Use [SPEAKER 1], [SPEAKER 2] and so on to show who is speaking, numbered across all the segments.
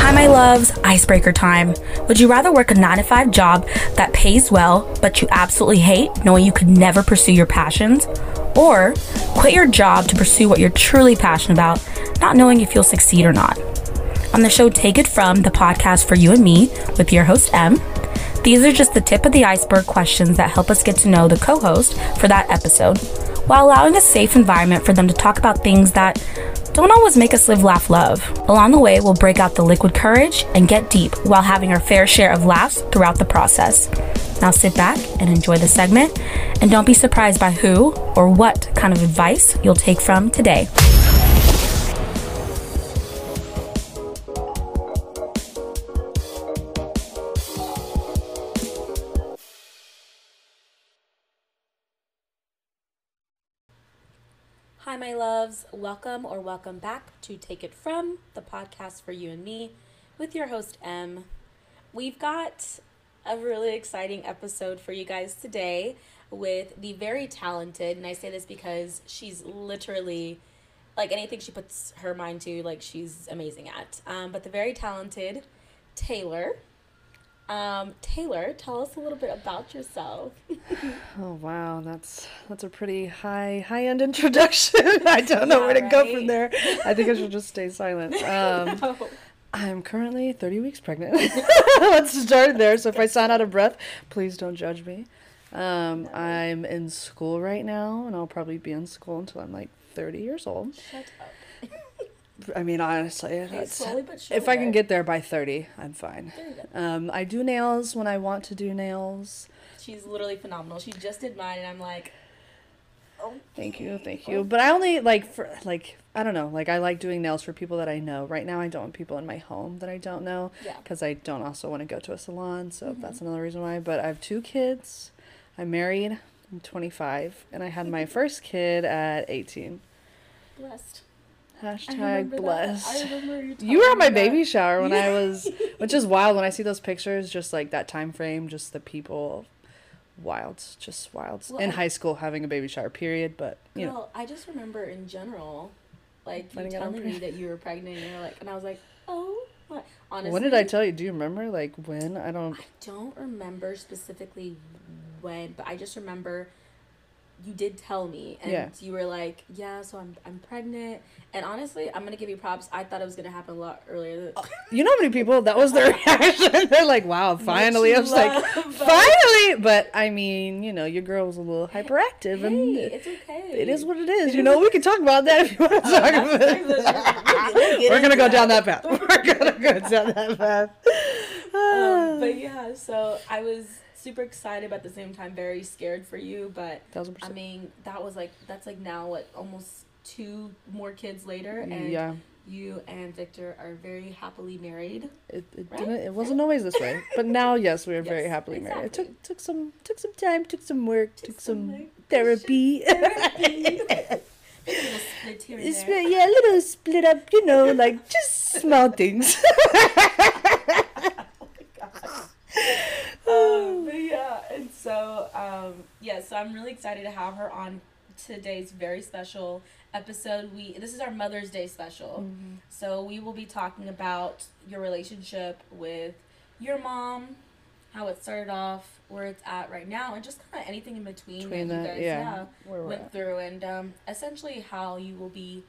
[SPEAKER 1] Hi, my loves. Icebreaker time. Would you rather work a 9 to 5 job that pays well, but you absolutely hate knowing you could never pursue your passions? Or quit your job to pursue what you're truly passionate about, not knowing if you'll succeed or not? On the show Take It From, the podcast for you and me, with your host, M, these are just the tip of the iceberg questions that help us get to know the co host for that episode, while allowing a safe environment for them to talk about things that don't always make us live, laugh, love. Along the way, we'll break out the liquid courage and get deep while having our fair share of laughs throughout the process. Now sit back and enjoy the segment, and don't be surprised by who or what kind of advice you'll take from today. My loves. Welcome or welcome back to Take It From, the podcast for you and me, with your host, M. We've got a really exciting episode for you guys today with the very talented, and I say this because she's literally like anything she puts her mind to, like she's amazing at. Um, but the very talented Taylor. Um, Taylor, tell us a little bit about yourself.
[SPEAKER 2] Oh wow, that's that's a pretty high high end introduction. I don't know
[SPEAKER 1] Yeah,
[SPEAKER 2] where to go from there. I think I should just stay silent. Um,
[SPEAKER 1] No.
[SPEAKER 2] I'm currently 30 weeks pregnant. Let's start there. So if I sound out of breath, please don't judge me. Um, I'm in school right now, and I'll probably be in school until I'm like 30 years old.
[SPEAKER 1] Shut up.
[SPEAKER 2] I mean, honestly,
[SPEAKER 1] Hey, slowly but
[SPEAKER 2] if I can get there by 30, I'm fine.
[SPEAKER 1] There you go.
[SPEAKER 2] Um, I do nails when I want to do nails.
[SPEAKER 1] She's literally phenomenal. She just did mine, and I'm like, oh,
[SPEAKER 2] Thank you, thank you. But I only like for like I don't know, like I like doing nails for people that I know. Right now, I don't want people in my home that I don't know
[SPEAKER 1] Yeah. Mm-hmm.
[SPEAKER 2] because I don't also want to go to a salon. So that's another reason why. But I have two kids. I'm married. I'm 25, and I had my first kid at 18.
[SPEAKER 1] blessed.
[SPEAKER 2] Hashtag blessed.
[SPEAKER 1] I remember you.
[SPEAKER 2] You were at my baby
[SPEAKER 1] that.
[SPEAKER 2] shower when I was, which is wild when I see those pictures. Just like that time frame, just the people, wild, just wild.
[SPEAKER 1] Well,
[SPEAKER 2] in
[SPEAKER 1] I-
[SPEAKER 2] high school, having a baby shower, period. But you know,
[SPEAKER 1] I just remember in general, like you
[SPEAKER 2] Finding out I'm
[SPEAKER 1] telling me that you were pregnant, and you're like, and I was like, oh, what? Honestly,
[SPEAKER 2] When did I tell you? Do you remember? Like when? I don't.
[SPEAKER 1] I don't remember specifically when, but I just remember you did tell me, and
[SPEAKER 2] Yeah.
[SPEAKER 1] you were like, "Yeah, so I'm I'm pregnant." And honestly, I'm gonna give you props. I thought it was gonna happen a lot earlier.
[SPEAKER 2] You know how many people that was their reaction? They're like, "Wow, finally!" I was like,
[SPEAKER 1] but-
[SPEAKER 2] "Finally!" But I mean, you know, your girl was a little hyperactive,
[SPEAKER 1] Hey,
[SPEAKER 2] and
[SPEAKER 1] it's okay.
[SPEAKER 2] it is what it is. You know, we can talk about that if you want to talk
[SPEAKER 1] That's-
[SPEAKER 2] about it. We're gonna go down
[SPEAKER 1] that.
[SPEAKER 2] that path. We're gonna go down that path.
[SPEAKER 1] Um, but yeah, so I was super excited, but at the same time very scared for you. But I mean, that was like that's like now what almost two more kids later, and
[SPEAKER 2] Yeah,
[SPEAKER 1] you and Victor are very happily married.
[SPEAKER 2] it, it
[SPEAKER 1] Right?
[SPEAKER 2] didn't. It wasn't always this way, but now, yes, we are very
[SPEAKER 1] Yes,
[SPEAKER 2] happily married. It took took some took some time, took some work, took,
[SPEAKER 1] Took some
[SPEAKER 2] some, therapy.
[SPEAKER 1] Therapy. Little split here and there.
[SPEAKER 2] yeah, a little split up, you know, like just small things.
[SPEAKER 1] Oh um, but yeah, and so um, yeah, so I'm really excited to have her on today's very special episode. We this is our Mother's Day special, so we will be talking about your relationship with your mom, how it started off, where it's at right now, and just kind of anything in between,
[SPEAKER 2] Between
[SPEAKER 1] that you guys
[SPEAKER 2] yeah, we're
[SPEAKER 1] went
[SPEAKER 2] at.
[SPEAKER 1] through, and um, essentially how you will be.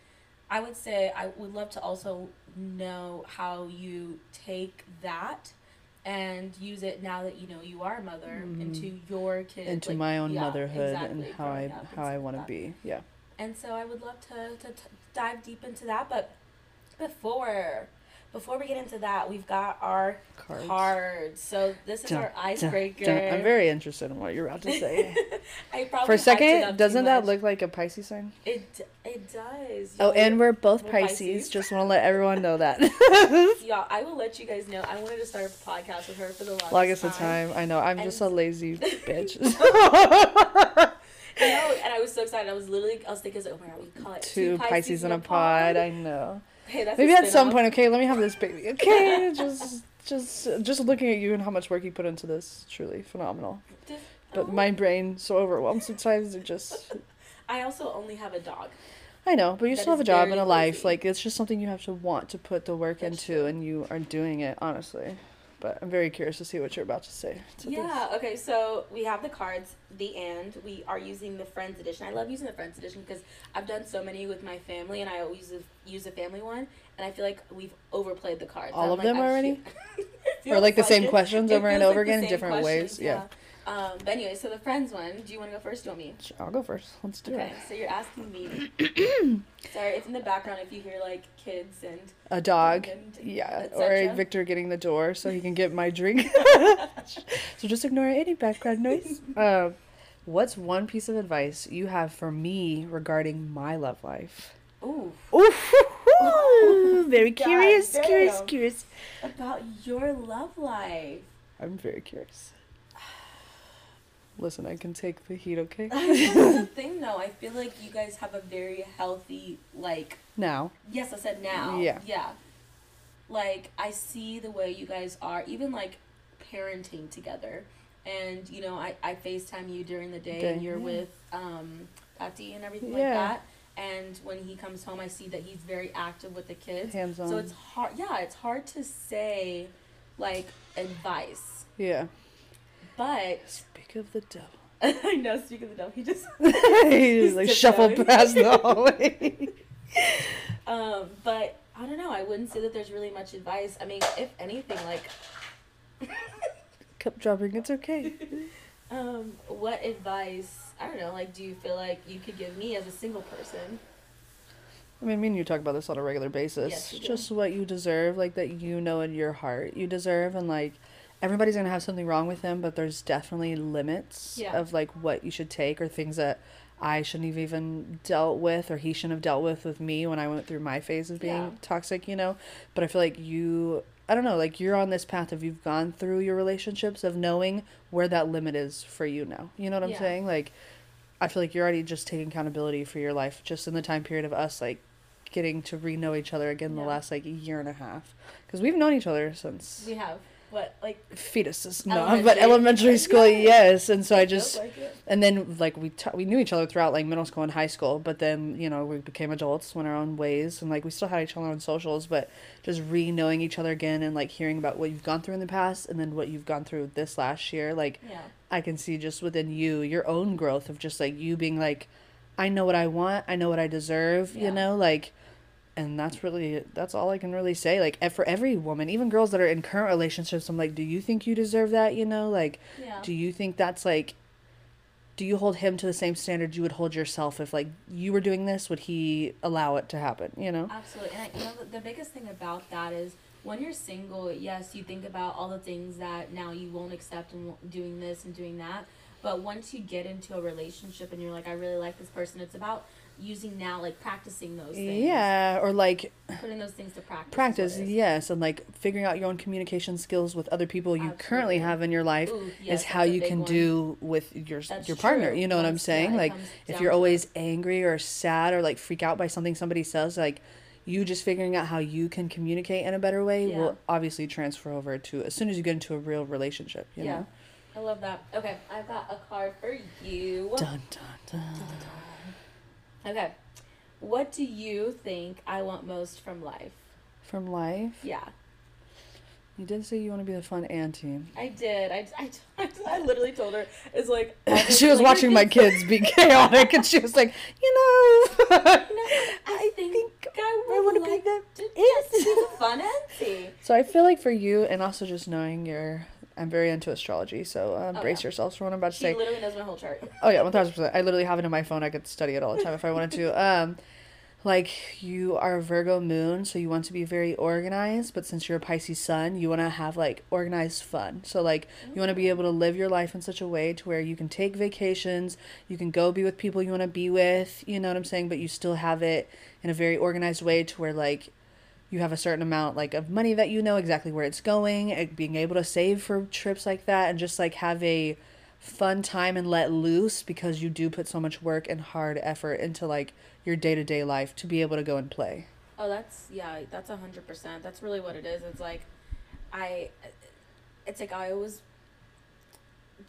[SPEAKER 1] I would say I would love to also know how you take that and use it now that you know you are a mother into your kid
[SPEAKER 2] Mm-hmm. into
[SPEAKER 1] like,
[SPEAKER 2] my own
[SPEAKER 1] yeah,
[SPEAKER 2] motherhood
[SPEAKER 1] exactly,
[SPEAKER 2] and how I
[SPEAKER 1] growing up and
[SPEAKER 2] how I want to be. Yeah.
[SPEAKER 1] And so I would love to, to, to dive deep into that, but before before we get into that, we've got our
[SPEAKER 2] Cards.
[SPEAKER 1] cards. So this is
[SPEAKER 2] Dun,
[SPEAKER 1] our icebreaker.
[SPEAKER 2] dun. I'm very interested in what you're about to say.
[SPEAKER 1] I probably
[SPEAKER 2] For a
[SPEAKER 1] hyped it up
[SPEAKER 2] second, doesn't that look like a Pisces sign?
[SPEAKER 1] It it does.
[SPEAKER 2] Oh,
[SPEAKER 1] Y'all-
[SPEAKER 2] and we're both
[SPEAKER 1] We're
[SPEAKER 2] Pisces.
[SPEAKER 1] Pisces.
[SPEAKER 2] Just want to let everyone know that.
[SPEAKER 1] Y'all, I will let you guys know. I wanted to start a podcast with her for the longest,
[SPEAKER 2] Longest of time. I know. I'm just a lazy bitch.
[SPEAKER 1] You know, and I was so excited. I was literally, I was thinking, oh my god, we call it
[SPEAKER 2] Two Pisces in a pod. I know.
[SPEAKER 1] Hey,
[SPEAKER 2] Maybe at some point, okay, let me have this baby. Okay, just, just, just looking at you and how much work you put into this, truly phenomenal. But
[SPEAKER 1] Oh.
[SPEAKER 2] my brain so overwhelmed sometimes. It just,
[SPEAKER 1] I also only have a dog.
[SPEAKER 2] I know, but you still have a job and a life.
[SPEAKER 1] lazy.
[SPEAKER 2] Like it's just something you have to want to put the work
[SPEAKER 1] That's
[SPEAKER 2] into,
[SPEAKER 1] true.
[SPEAKER 2] and you are doing it honestly. But I'm very curious to see what you're about to say. to this.
[SPEAKER 1] Yeah, okay, so we have the cards, the and. We are using the Friends edition. I love using the Friends edition because I've done so many with my family and I always use a, family one. And I feel like we've overplayed the cards.
[SPEAKER 2] All
[SPEAKER 1] I'm
[SPEAKER 2] of
[SPEAKER 1] like,
[SPEAKER 2] them already? Or like the same questions over and over
[SPEAKER 1] like
[SPEAKER 2] again different ways.
[SPEAKER 1] questions,
[SPEAKER 2] Yeah.
[SPEAKER 1] Um, but anyway, so the Friends one, do you want to go first? Do you want me?
[SPEAKER 2] I'll go first. Let's do
[SPEAKER 1] Okay,
[SPEAKER 2] it.
[SPEAKER 1] Okay, so you're asking me. Sorry, it's in the background if you hear like kids and.
[SPEAKER 2] A dog.
[SPEAKER 1] and
[SPEAKER 2] Yeah, or. Victor getting the door so he can get my drink. so just ignore any background noise. Uh, what's one piece of advice you have for me regarding my love life?
[SPEAKER 1] Ooh,
[SPEAKER 2] Ooh, very
[SPEAKER 1] God
[SPEAKER 2] curious, curious, curious.
[SPEAKER 1] about your love life.
[SPEAKER 2] I'm very curious. Listen, I can take the heat, okay?
[SPEAKER 1] That's the thing, though. I feel like you guys have a very healthy, like.
[SPEAKER 2] Now,
[SPEAKER 1] Yes, I said now.
[SPEAKER 2] Yeah.
[SPEAKER 1] Yeah. Like I see the way you guys are, even like parenting together, and you know, I I Facetime you during the day, and you're with um Tati and everything
[SPEAKER 2] Yeah.
[SPEAKER 1] like that. And when he comes home, I see that he's very active with the kids.
[SPEAKER 2] hands on.
[SPEAKER 1] So it's hard. Yeah, it's hard to say, like advice,
[SPEAKER 2] yeah.
[SPEAKER 1] But
[SPEAKER 2] Speak of the devil.
[SPEAKER 1] I know. Speak of the devil, he just
[SPEAKER 2] he just like shuffled past the hallway.
[SPEAKER 1] Um, but I don't know. I wouldn't say that there's really much advice. I mean, if anything, like,
[SPEAKER 2] Cup dropping, it's okay.
[SPEAKER 1] um, what advice? I don't know. Like, do you feel like you could give me as a single person?
[SPEAKER 2] I mean, me and you talk about this on a regular basis.
[SPEAKER 1] Yes.
[SPEAKER 2] Just what you deserve, like that you know in your heart you deserve, and like everybody's gonna have something wrong with them, but there's definitely limits
[SPEAKER 1] Yeah.
[SPEAKER 2] of like what you should take or things that I shouldn't have even dealt with or he shouldn't have dealt with with me when I went through my phase of being
[SPEAKER 1] Yeah.
[SPEAKER 2] toxic, you know. But I feel like you. I don't know, like you're on this path of you've gone through your relationships of knowing where that limit is for you now. You know what I'm
[SPEAKER 1] Yeah.
[SPEAKER 2] saying? Like I feel like you're already just taking accountability for your life just in the time period of us like getting to re-know each other again the last like year and a half because we've known each other since
[SPEAKER 1] We have what, like,
[SPEAKER 2] fetuses no
[SPEAKER 1] Elementary.
[SPEAKER 2] but elementary school
[SPEAKER 1] Yeah.
[SPEAKER 2] yes and so i
[SPEAKER 1] it
[SPEAKER 2] just
[SPEAKER 1] like
[SPEAKER 2] and then like we t- we knew each other throughout like middle school and high school but then you know we became adults went our own ways and like we still had each other on socials but just re-knowing each other again and like hearing about what you've gone through in the past and then what you've gone through this last year like
[SPEAKER 1] Yeah.
[SPEAKER 2] I can see just within you your own growth of just like you being like, I know what I want, I know what I deserve,
[SPEAKER 1] Yeah.
[SPEAKER 2] you know, like, and that's really that's all I can really say. Like e- for every woman, even girls that are in current relationships, I'm like, do you think you deserve that? You know, like,
[SPEAKER 1] Yeah.
[SPEAKER 2] do you think that's like, do you hold him to the same standard you would hold yourself if like you were doing this? Would he allow it to happen? You know?
[SPEAKER 1] Absolutely. And I, you know, the, the biggest thing about that is when you're single, yes, you think about all the things that now you won't accept and doing this and doing that. But once you get into a relationship and you're like, I really like this person, it's about using now, like practicing those things.
[SPEAKER 2] Yeah, or like
[SPEAKER 1] Putting those things to practice.
[SPEAKER 2] practice yes and like figuring out your own communication skills with other people you currently have in your life
[SPEAKER 1] Ooh, yes,
[SPEAKER 2] is how you can
[SPEAKER 1] one.
[SPEAKER 2] do with your
[SPEAKER 1] That's
[SPEAKER 2] your partner
[SPEAKER 1] true.
[SPEAKER 2] you know what i'm saying
[SPEAKER 1] yeah,
[SPEAKER 2] like if you're always
[SPEAKER 1] it.
[SPEAKER 2] angry or sad or like freak out by something somebody says like you just figuring out how you can communicate in a better way
[SPEAKER 1] Yeah.
[SPEAKER 2] will obviously transfer over to as soon as you get into a real relationship you
[SPEAKER 1] yeah.
[SPEAKER 2] know
[SPEAKER 1] I love that. Okay, I've got a card for you.
[SPEAKER 2] dun dun dun
[SPEAKER 1] Okay. What do you think I want most from life?
[SPEAKER 2] from life
[SPEAKER 1] Yeah,
[SPEAKER 2] you did say you want to be the fun auntie
[SPEAKER 1] I did. I, I, I literally told her, it's like.
[SPEAKER 2] she was
[SPEAKER 1] like,
[SPEAKER 2] watching my kids be chaotic and she was like you know
[SPEAKER 1] No, I, think, I
[SPEAKER 2] I
[SPEAKER 1] would
[SPEAKER 2] want to be
[SPEAKER 1] like
[SPEAKER 2] the
[SPEAKER 1] to just be the fun auntie.
[SPEAKER 2] So I feel like for you, and also just knowing you're, I'm very into astrology. So uh,
[SPEAKER 1] Oh,
[SPEAKER 2] brace
[SPEAKER 1] yeah.
[SPEAKER 2] yourselves for what I'm about to
[SPEAKER 1] She
[SPEAKER 2] say.
[SPEAKER 1] literally knows my whole chart.
[SPEAKER 2] Oh yeah, one thousand percent. I literally have it in my phone. I could study it all the time if I wanted to. Um, like you are a Virgo moon, so you want to be very organized. But since you're a Pisces sun, you want to have like organized fun. So like you want to be able to live your life in such a way to where you can take vacations, you can go be with people you want to be with. You know what I'm saying? But you still have it in a very organized way to where like you have a certain amount like of money that you know exactly where it's going and being able to save for trips like that and just like have a fun time and let loose because you do put so much work and hard effort into like your day-to-day life to be able to go and play
[SPEAKER 1] Oh, that's yeah, that's a hundred percent. That's really what it is. It's like, I, it's like I always,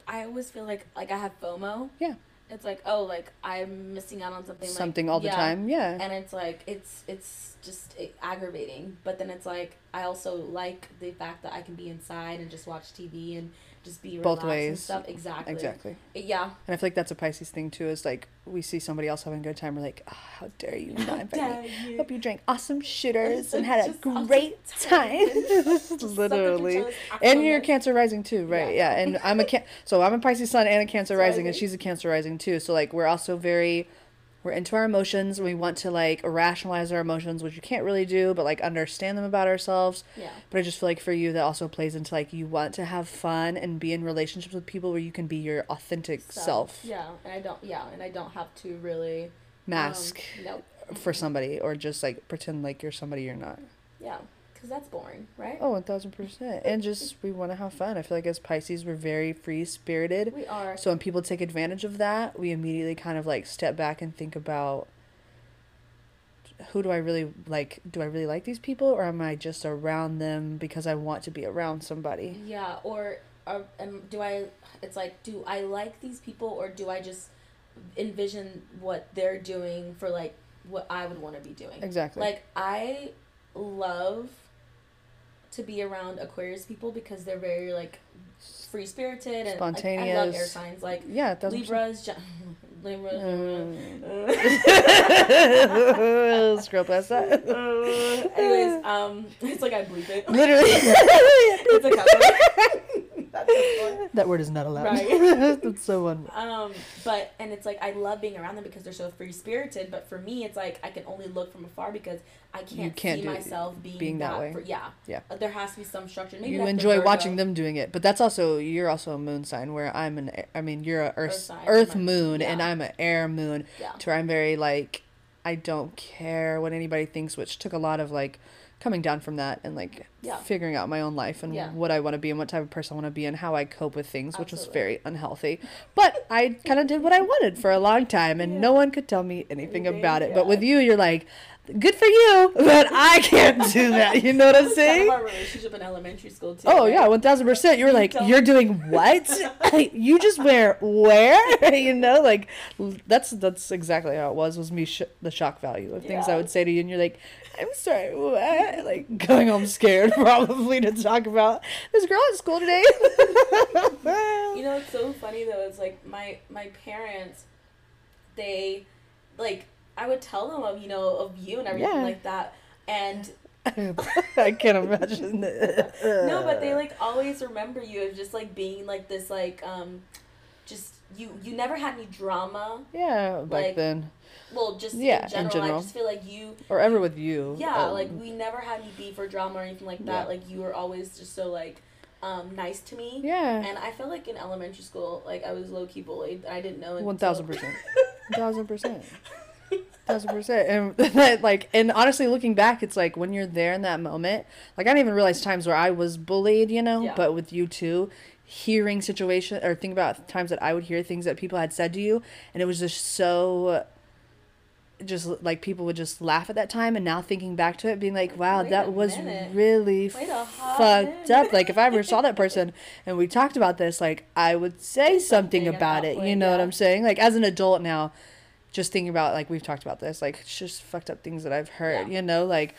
[SPEAKER 1] I always feel like like I have FOMO.
[SPEAKER 2] Yeah.
[SPEAKER 1] It's like oh like I'm missing out on something like-
[SPEAKER 2] something all the
[SPEAKER 1] yeah.
[SPEAKER 2] time. Yeah.
[SPEAKER 1] and it's like it's it's just aggravating but then it's like i also like the fact that i can be inside and just watch tv and just be
[SPEAKER 2] Both ways.
[SPEAKER 1] stuff exactly
[SPEAKER 2] exactly.
[SPEAKER 1] yeah
[SPEAKER 2] And I feel like that's a Pisces thing too. Is like we see somebody else having a good time, we're like, oh, how dare you not invite me?
[SPEAKER 1] you.
[SPEAKER 2] Hope you drank awesome shooters and had a great time.
[SPEAKER 1] Suck
[SPEAKER 2] Literally. And you're. Cancer rising too, right?
[SPEAKER 1] Yeah.
[SPEAKER 2] Yeah. And I'm a can- so I'm a Pisces sun and a Cancer rising, and she's a Cancer rising too. So like we're also very we're into our emotions. We want to like rationalize our emotions, which you can't really do, but like understand them about ourselves.
[SPEAKER 1] yeah
[SPEAKER 2] But I just feel like for you that also plays into like you want to have fun and be in relationships with people where you can be your authentic self.
[SPEAKER 1] yeah and i don't yeah and i don't have to really
[SPEAKER 2] Mask
[SPEAKER 1] um, no
[SPEAKER 2] for somebody or just like pretend like you're somebody you're not.
[SPEAKER 1] yeah because that's boring right
[SPEAKER 2] Oh, thousand percent. And just we want to have fun. I feel like as Pisces, we're very free spirited.
[SPEAKER 1] we are
[SPEAKER 2] So when people take advantage of that, we immediately kind of like step back and think about who do I really like? Do I really like these people, or am I just around them because I want to be around somebody?
[SPEAKER 1] Yeah, or uh, um, do I? It's like, do I like these people, or do I just envision what they're doing for like what I would want to be doing?
[SPEAKER 2] Exactly.
[SPEAKER 1] Like I love to be around Aquarius people because they're very like free spirited and like, I love air
[SPEAKER 2] Spontaneous.
[SPEAKER 1] signs like
[SPEAKER 2] yeah,
[SPEAKER 1] Libras. Ge- Libras.
[SPEAKER 2] Mm. Scroll past that.
[SPEAKER 1] Uh, anyways, um, it's like I bleep it.
[SPEAKER 2] Literally,
[SPEAKER 1] it's a cover.
[SPEAKER 2] That word is not allowed.
[SPEAKER 1] Right.
[SPEAKER 2] that's so un-
[SPEAKER 1] Um, but and it's like I love being around them because they're so free spirited. But for me, it's like I can only look from afar because I can't,
[SPEAKER 2] can't
[SPEAKER 1] see myself being,
[SPEAKER 2] being that
[SPEAKER 1] that.
[SPEAKER 2] way.
[SPEAKER 1] For, yeah,
[SPEAKER 2] Yeah.
[SPEAKER 1] Uh, There has to be some structure. Maybe
[SPEAKER 2] you enjoy watching them doing it, but that's also you're also a moon sign where I'm an I mean you're a earth
[SPEAKER 1] Earth sign,
[SPEAKER 2] earth moon and. I'm an air moon.
[SPEAKER 1] Yeah.
[SPEAKER 2] To where I'm very like I don't care what anybody thinks, which took a lot of like coming down from that and like
[SPEAKER 1] Yeah.
[SPEAKER 2] figuring out my own life and
[SPEAKER 1] Yeah.
[SPEAKER 2] what I want to be and what type of person I want to be and how I cope with things, which was very unhealthy. But I kind of did what I wanted for a long time and no one could tell me anything
[SPEAKER 1] Anything,
[SPEAKER 2] about it. But with you, you're like, good for you, but I can't do that. You know what I'm saying?
[SPEAKER 1] kind of our relationship in elementary school too.
[SPEAKER 2] Oh
[SPEAKER 1] right?
[SPEAKER 2] yeah, one thousand percent. You were like,
[SPEAKER 1] don't-
[SPEAKER 2] you're doing what? you just wear where? you know, like that's that's exactly how it was. Was me sh- the shock value of things I would say to you, and you're like, I'm sorry, what? Like going home scared probably to talk about this girl at school today.
[SPEAKER 1] You know, it's so funny though. It's like my my parents, they, like I would tell them of you know of you and everything
[SPEAKER 2] Yeah.
[SPEAKER 1] like that, and
[SPEAKER 2] I can't imagine.
[SPEAKER 1] no, but they like always remember you as just like being like this like um, just you you never had any drama.
[SPEAKER 2] yeah, back
[SPEAKER 1] like,
[SPEAKER 2] then
[SPEAKER 1] Well, just
[SPEAKER 2] Yeah,
[SPEAKER 1] in
[SPEAKER 2] in
[SPEAKER 1] general, I just feel like you
[SPEAKER 2] or ever with you.
[SPEAKER 1] Yeah,
[SPEAKER 2] um,
[SPEAKER 1] like we never had any beef or drama or anything like that.
[SPEAKER 2] Yeah.
[SPEAKER 1] Like you were always just so like um nice to me.
[SPEAKER 2] yeah,
[SPEAKER 1] And I felt like in elementary school, like I was low key bullied. I didn't know.
[SPEAKER 2] one thousand percent. thousand percent thousand percent and that like and honestly looking back it's like when you're there in that moment like i didn't even realize times where i was bullied you know
[SPEAKER 1] Yeah.
[SPEAKER 2] but with you too hearing situation or think about times that i would hear things that people had said to you and it was just so just like people would just laugh at that time and now thinking back to it being like wow
[SPEAKER 1] Wait
[SPEAKER 2] that was
[SPEAKER 1] minute.
[SPEAKER 2] really
[SPEAKER 1] Wait a hot
[SPEAKER 2] fucked
[SPEAKER 1] minute.
[SPEAKER 2] up like if i ever saw that person and we talked about this like i would say something,
[SPEAKER 1] something
[SPEAKER 2] about it you know what i'm saying like as an adult now just thinking about like we've talked about this like it's just fucked up things that i've heard
[SPEAKER 1] Yeah.
[SPEAKER 2] you know like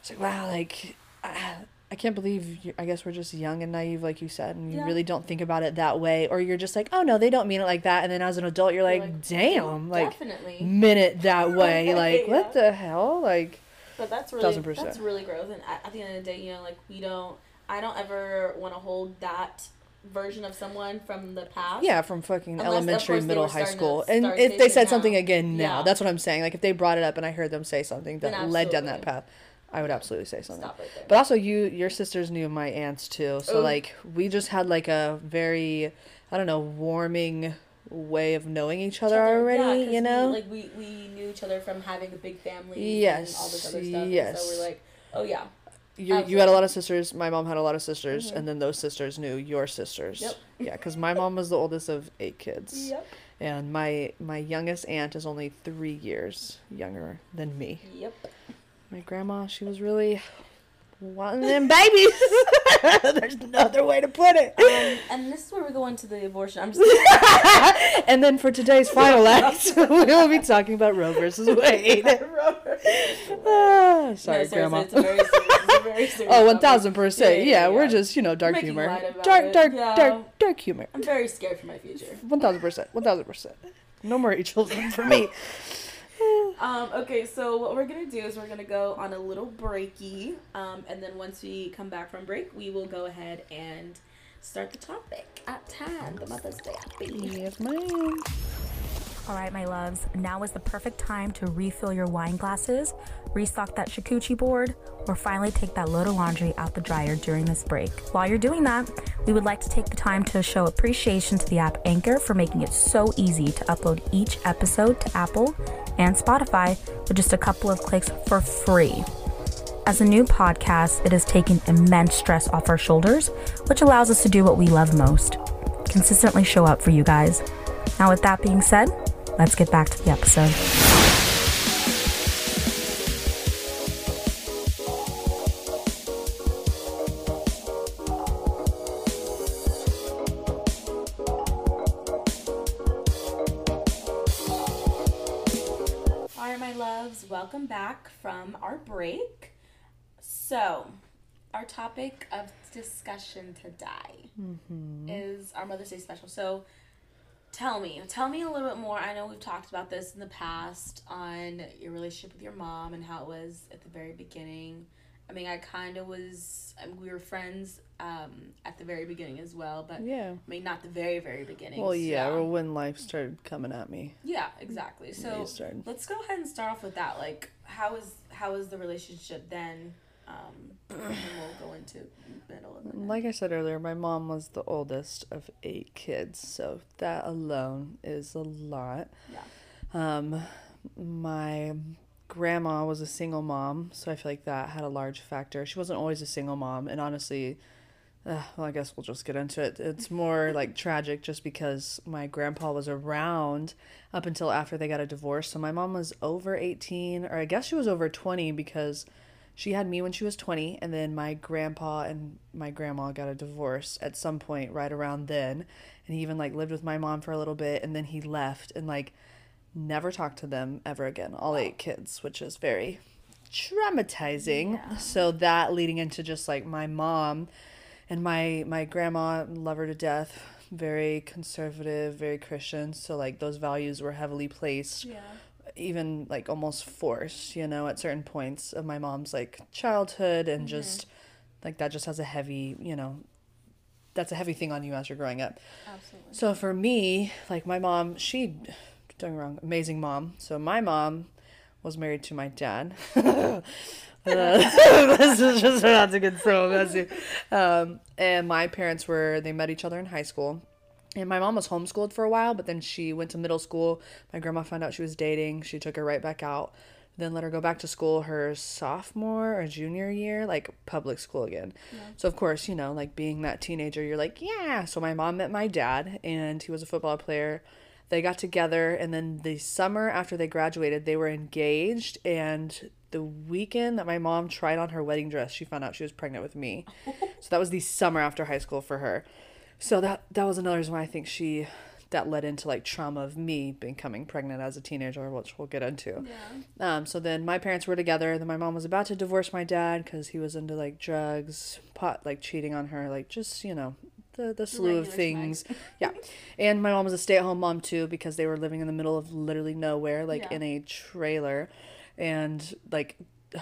[SPEAKER 2] it's like wow like I, I can't believe you, i guess we're just young and naive like you said and you
[SPEAKER 1] Yeah.
[SPEAKER 2] really don't think about it that way or you're just like oh no they don't mean it like that and then as an adult you're like,
[SPEAKER 1] like,
[SPEAKER 2] damn like
[SPEAKER 1] definitely.
[SPEAKER 2] minute that way like
[SPEAKER 1] Yeah.
[SPEAKER 2] what the hell like
[SPEAKER 1] But that's really
[SPEAKER 2] Thousand percent.
[SPEAKER 1] that's really gross. And at, at the end of the day, you know, like we don't. I don't ever want to hold that version of someone from the past.
[SPEAKER 2] yeah from fucking
[SPEAKER 1] Unless,
[SPEAKER 2] elementary middle high school and if they said
[SPEAKER 1] now.
[SPEAKER 2] something again now
[SPEAKER 1] Yeah.
[SPEAKER 2] that's what i'm saying like if they brought it up and i heard them say something that led down that path i would absolutely say something
[SPEAKER 1] Stop right there.
[SPEAKER 2] But also, you your sisters knew my aunts too, so
[SPEAKER 1] Ooh.
[SPEAKER 2] like we just had like a very, I don't know, warming way of knowing each other
[SPEAKER 1] Yeah,
[SPEAKER 2] you know,
[SPEAKER 1] we, like we we knew each other from having a big family.
[SPEAKER 2] Yes,
[SPEAKER 1] and all this other stuff.
[SPEAKER 2] yes.
[SPEAKER 1] So we're like, oh yeah,
[SPEAKER 2] you you had a lot of sisters. My mom had a lot of sisters,
[SPEAKER 1] Mhm.
[SPEAKER 2] and then those sisters knew your sisters.
[SPEAKER 1] Yep.
[SPEAKER 2] Yeah, because my mom was the oldest of eight kids,
[SPEAKER 1] yep,
[SPEAKER 2] and my my youngest aunt is only three years younger than me.
[SPEAKER 1] yep.
[SPEAKER 2] My grandma, she was really wanting them babies. There's no other way to put it.
[SPEAKER 1] Um, and this is where we go into the abortion. I'm just
[SPEAKER 2] and then for today's final act, we will be talking about Roe versus Wade. Ah, sorry,
[SPEAKER 1] no,
[SPEAKER 2] Grandma.
[SPEAKER 1] It's very serious, it's very serious
[SPEAKER 2] Oh, one thousand percent.
[SPEAKER 1] Yeah,
[SPEAKER 2] we're just you know dark
[SPEAKER 1] Making
[SPEAKER 2] humor, dark, dark,
[SPEAKER 1] yeah.
[SPEAKER 2] dark, dark humor.
[SPEAKER 1] I'm very scared for my future.
[SPEAKER 2] One thousand percent. One thousand percent. No more children for me.
[SPEAKER 1] Um, okay, so what we're gonna do is we're gonna go on a little breaky, um, and then once we come back from break, we will go ahead and start the topic at hand, the Mother's Day happy.
[SPEAKER 2] Yes, ma'am.
[SPEAKER 1] All right, my loves, now is the perfect time to refill your wine glasses, restock that charcuterie board, or finally take that load of laundry out the dryer during this break. While you're doing that, we would like to take the time to show appreciation to the app Anchor for making it so easy to upload each episode to Apple and Spotify with just a couple of clicks for free. As a new podcast, it has taken immense stress off our shoulders, which allows us to do what we love most consistently show up for you guys. Now, with that being said, let's get back to the episode. Welcome back from our break. So, our topic of discussion today mm-hmm. is our Mother's Day special. So, tell me, tell me a little bit more. I know we've talked about this in the past on your relationship with your mom and how it was at the very beginning. I mean, I kind of was, I mean, we were friends um, at the very beginning as well, but
[SPEAKER 2] Yeah.
[SPEAKER 1] I mean, not the very, very beginning.
[SPEAKER 2] Well, yeah.
[SPEAKER 1] so-
[SPEAKER 2] Well, when life started coming at me,
[SPEAKER 1] yeah, exactly. So let's go ahead and start off with that. Like, how is how is the relationship then? Um, and we'll go into middle of it.
[SPEAKER 2] Like I said earlier, my mom was the oldest of eight kids, so that alone is a lot.
[SPEAKER 1] Yeah.
[SPEAKER 2] Um, my grandma was a single mom, so I feel like that had a large factor. She wasn't always a single mom, and honestly, uh, well, I guess we'll just get into it. It's more like tragic just because my grandpa was around up until after they got a divorce. So my mom was over 18, or I guess she was over 20 because she had me when she was 20, and then my grandpa and my grandma got a divorce at some point right around then. And he even like lived with my mom for a little bit, and then he left and like never talked to them ever again, all eight kids, which is very traumatizing.
[SPEAKER 1] Yeah.
[SPEAKER 2] So that leading into just like my mom and my my grandma love her to death very conservative very christian so like those values were heavily placed
[SPEAKER 1] Yeah.
[SPEAKER 2] even like almost forced you know at certain points of my mom's like childhood and mm-hmm. just like that just has a heavy you know that's a heavy thing on you as you're growing up
[SPEAKER 1] Absolutely.
[SPEAKER 2] so for me, like my mom, she, me wrong, amazing mom. So my mom was married to my dad. this is just about to get so messy. Um, and my parents were, they met each other in high school. And my mom was homeschooled for a while, but then she went to middle school. My grandma found out she was dating. She took her right back out. Then let her go back to school her sophomore or junior year, like public school again. So of course, you know, like being that teenager, you're like, yeah. So my mom met my dad, and he was a football player. They got together, and then the summer after they graduated, they were engaged. And the weekend that my mom tried on her wedding dress, she found out she was pregnant with me. so that was the summer after high school for her. So that that was another reason why I think she that led into like trauma of me becoming pregnant as a teenager, which we'll get into.
[SPEAKER 1] Yeah.
[SPEAKER 2] Um, so then my parents were together. Then my mom was about to divorce my dad because he was into like drugs, pot, like cheating on her, like just you know the the slew of things. yeah, and my mom was a stay at home mom too because they were living in the middle of literally nowhere, like
[SPEAKER 1] Yeah.
[SPEAKER 2] in a trailer, and like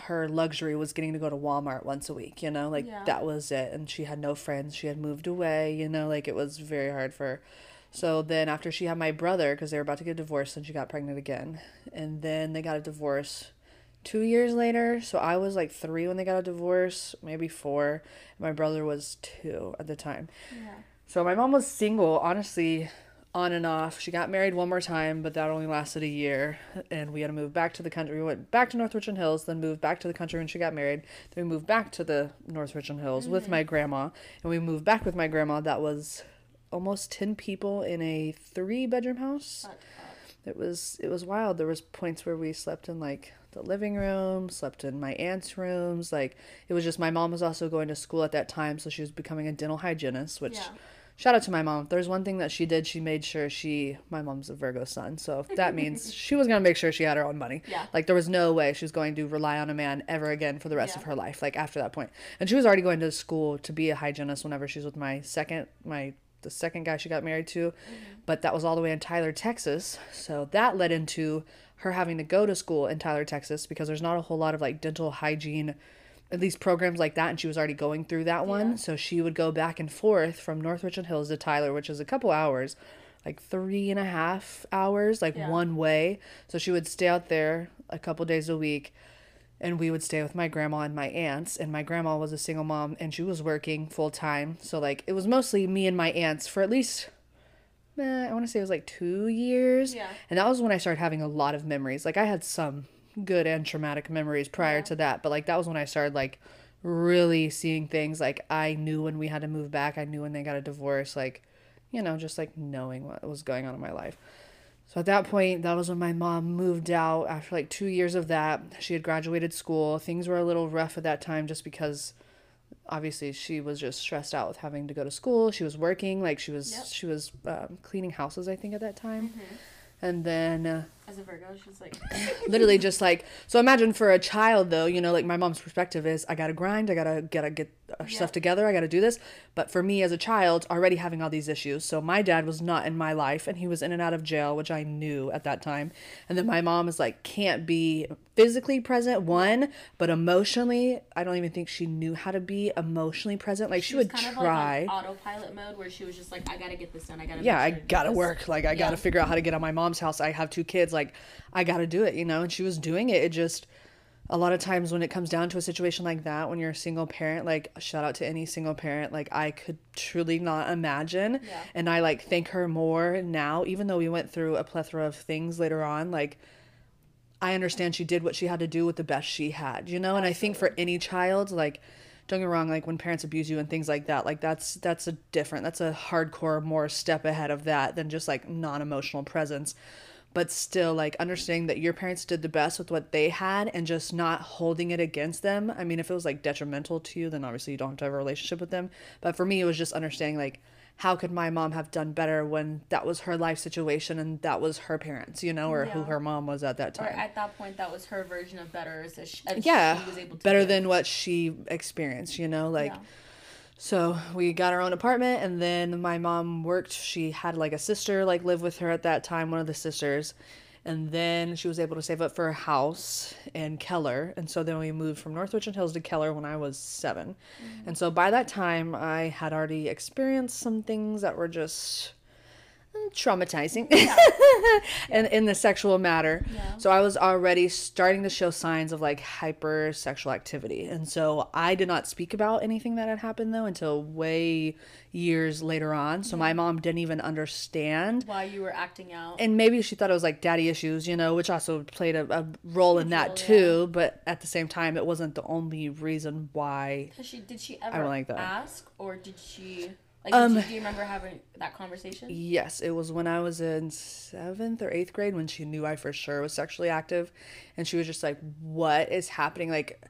[SPEAKER 2] her luxury was getting to go to Walmart once a week. You know, like
[SPEAKER 1] Yeah.
[SPEAKER 2] that was it. And she had no friends. She had moved away. You know, like it was very hard for her. So then after she had my brother, because they were about to get divorced, and she got pregnant again, and then they got a divorce two years later. So I was like three when they got a divorce, maybe four. My brother was two at the time.
[SPEAKER 1] Yeah.
[SPEAKER 2] So my mom was single, honestly, on and off. She got married one more time, but that only lasted a year. And we had to move back to the country. We went back to North Richland Hills, then moved back to the country when she got married. Then we moved back to the North Richland Hills with mm-hmm. my grandma. And we moved back with my grandma. That was almost 10 people in a three bedroom house. It was it was wild. There was points where we slept in like the living room, slept in my aunt's rooms. Like it was just my mom was also going to school at that time, so she was becoming a dental hygienist, which
[SPEAKER 1] Yeah.
[SPEAKER 2] shout out to my mom. There's one thing that she did, she made sure she my mom's a Virgo sun, so that means she was gonna make sure she had her own money.
[SPEAKER 1] Yeah.
[SPEAKER 2] Like there was no way she was going to rely on a man ever again for the rest
[SPEAKER 1] Yeah.
[SPEAKER 2] of her life. Like after that point, and she was already going to school to be a hygienist whenever she was with my second my the second guy she got married to, mm-hmm. but that was all the way in Tyler, Texas. So that led into her having to go to school in Tyler, Texas because there's not a whole lot of like dental hygiene at least programs like that and she was already going through that one
[SPEAKER 1] Yeah.
[SPEAKER 2] so she would go back and forth from north richland hills to tyler which is a couple hours like three and a half hours like
[SPEAKER 1] Yeah.
[SPEAKER 2] one way so she would stay out there a couple days a week and we would stay with my grandma and my aunts and my grandma was a single mom and she was working full time so like it was mostly me and my aunts for at least i want to say it was like two years
[SPEAKER 1] Yeah.
[SPEAKER 2] and that was when i started having a lot of memories like i had some good and traumatic memories prior
[SPEAKER 1] Yeah.
[SPEAKER 2] to that but like that was when i started like really seeing things like i knew when we had to move back i knew when they got a divorce like you know just like knowing what was going on in my life so at that point, that was when my mom moved out after like two years of that. She had graduated school. Things were a little rough at that time just because obviously she was just stressed out with having to go to school. She was working, like she was
[SPEAKER 1] Yep.
[SPEAKER 2] she was um, cleaning houses, I think, at that time. And then uh,
[SPEAKER 1] As a Virgo, she's like,
[SPEAKER 2] literally just like so imagine for a child though you know like my mom's perspective is i gotta grind i gotta gotta get uh,
[SPEAKER 1] Yeah.
[SPEAKER 2] stuff together i gotta do this but for me as a child already having all these issues so my dad was not in my life and he was in and out of jail which i knew at that time and then my mom is like can't be physically present one but emotionally i don't even think she knew how to be emotionally present like she,
[SPEAKER 1] was
[SPEAKER 2] would
[SPEAKER 1] kind
[SPEAKER 2] try
[SPEAKER 1] of like autopilot mode where she was just like, I gotta get this done. I gotta.
[SPEAKER 2] yeah,
[SPEAKER 1] make
[SPEAKER 2] I
[SPEAKER 1] sure to do
[SPEAKER 2] gotta
[SPEAKER 1] this."
[SPEAKER 2] work. Like I
[SPEAKER 1] Yeah.
[SPEAKER 2] gotta figure out how to get out of my mom's house. I have two kids. Like I gotta do it, you know. And she was doing it. It just a lot of times when it comes down to a situation like that, when you're a single parent, like shout out to any single parent, like I could truly not imagine.
[SPEAKER 1] Yeah.
[SPEAKER 2] And I like thank her more now, even though we went through a plethora of things later on. Like I understand she did what she had to do with the best she had, you know? And I think for any child, like, don't get me wrong, like when parents abuse you and things like that, like that's that's a different, that's a hardcore more step ahead of that than just like non emotional presence. But still, like understanding that your parents did the best with what they had and just not holding it against them. I mean, if it was like detrimental to you, then obviously you don't have to have a relationship with them. But for me, it was just understanding like how could my mom have done better when that was her life situation and that was her parents, you know, or who her mom was at that time.
[SPEAKER 1] Or at that point, that was her version of better. As she, as
[SPEAKER 2] yeah
[SPEAKER 1] she was able to
[SPEAKER 2] better than what she experienced you know like
[SPEAKER 1] Yeah.
[SPEAKER 2] So we got our own apartment and then my mom worked. She had like a sister like live with her at that time one of the sisters. And then she was able to save up for a house in Keller. And so then we moved from North Richland Hills to Keller when I was 7 mm-hmm. And so by that time, I had already experienced some things that were just traumatizing and in the sexual matter.
[SPEAKER 1] Yeah.
[SPEAKER 2] So I was already starting to show signs of like hyper sexual activity. And so I did not speak about anything that had happened though until way years later on. So my mom didn't even understand
[SPEAKER 1] why you were acting out.
[SPEAKER 2] and maybe she thought it was like daddy issues, you know, which also played a, a role in that too. But at the same time, it wasn't the only reason why.
[SPEAKER 1] She did she ever
[SPEAKER 2] don't like that.
[SPEAKER 1] ask or did she like
[SPEAKER 2] Um,
[SPEAKER 1] did you, do you remember having that conversation?
[SPEAKER 2] Yes, it was when I was in seventh or eighth grade when she knew I for sure was sexually active, and she was just like, "What is happening?" Like,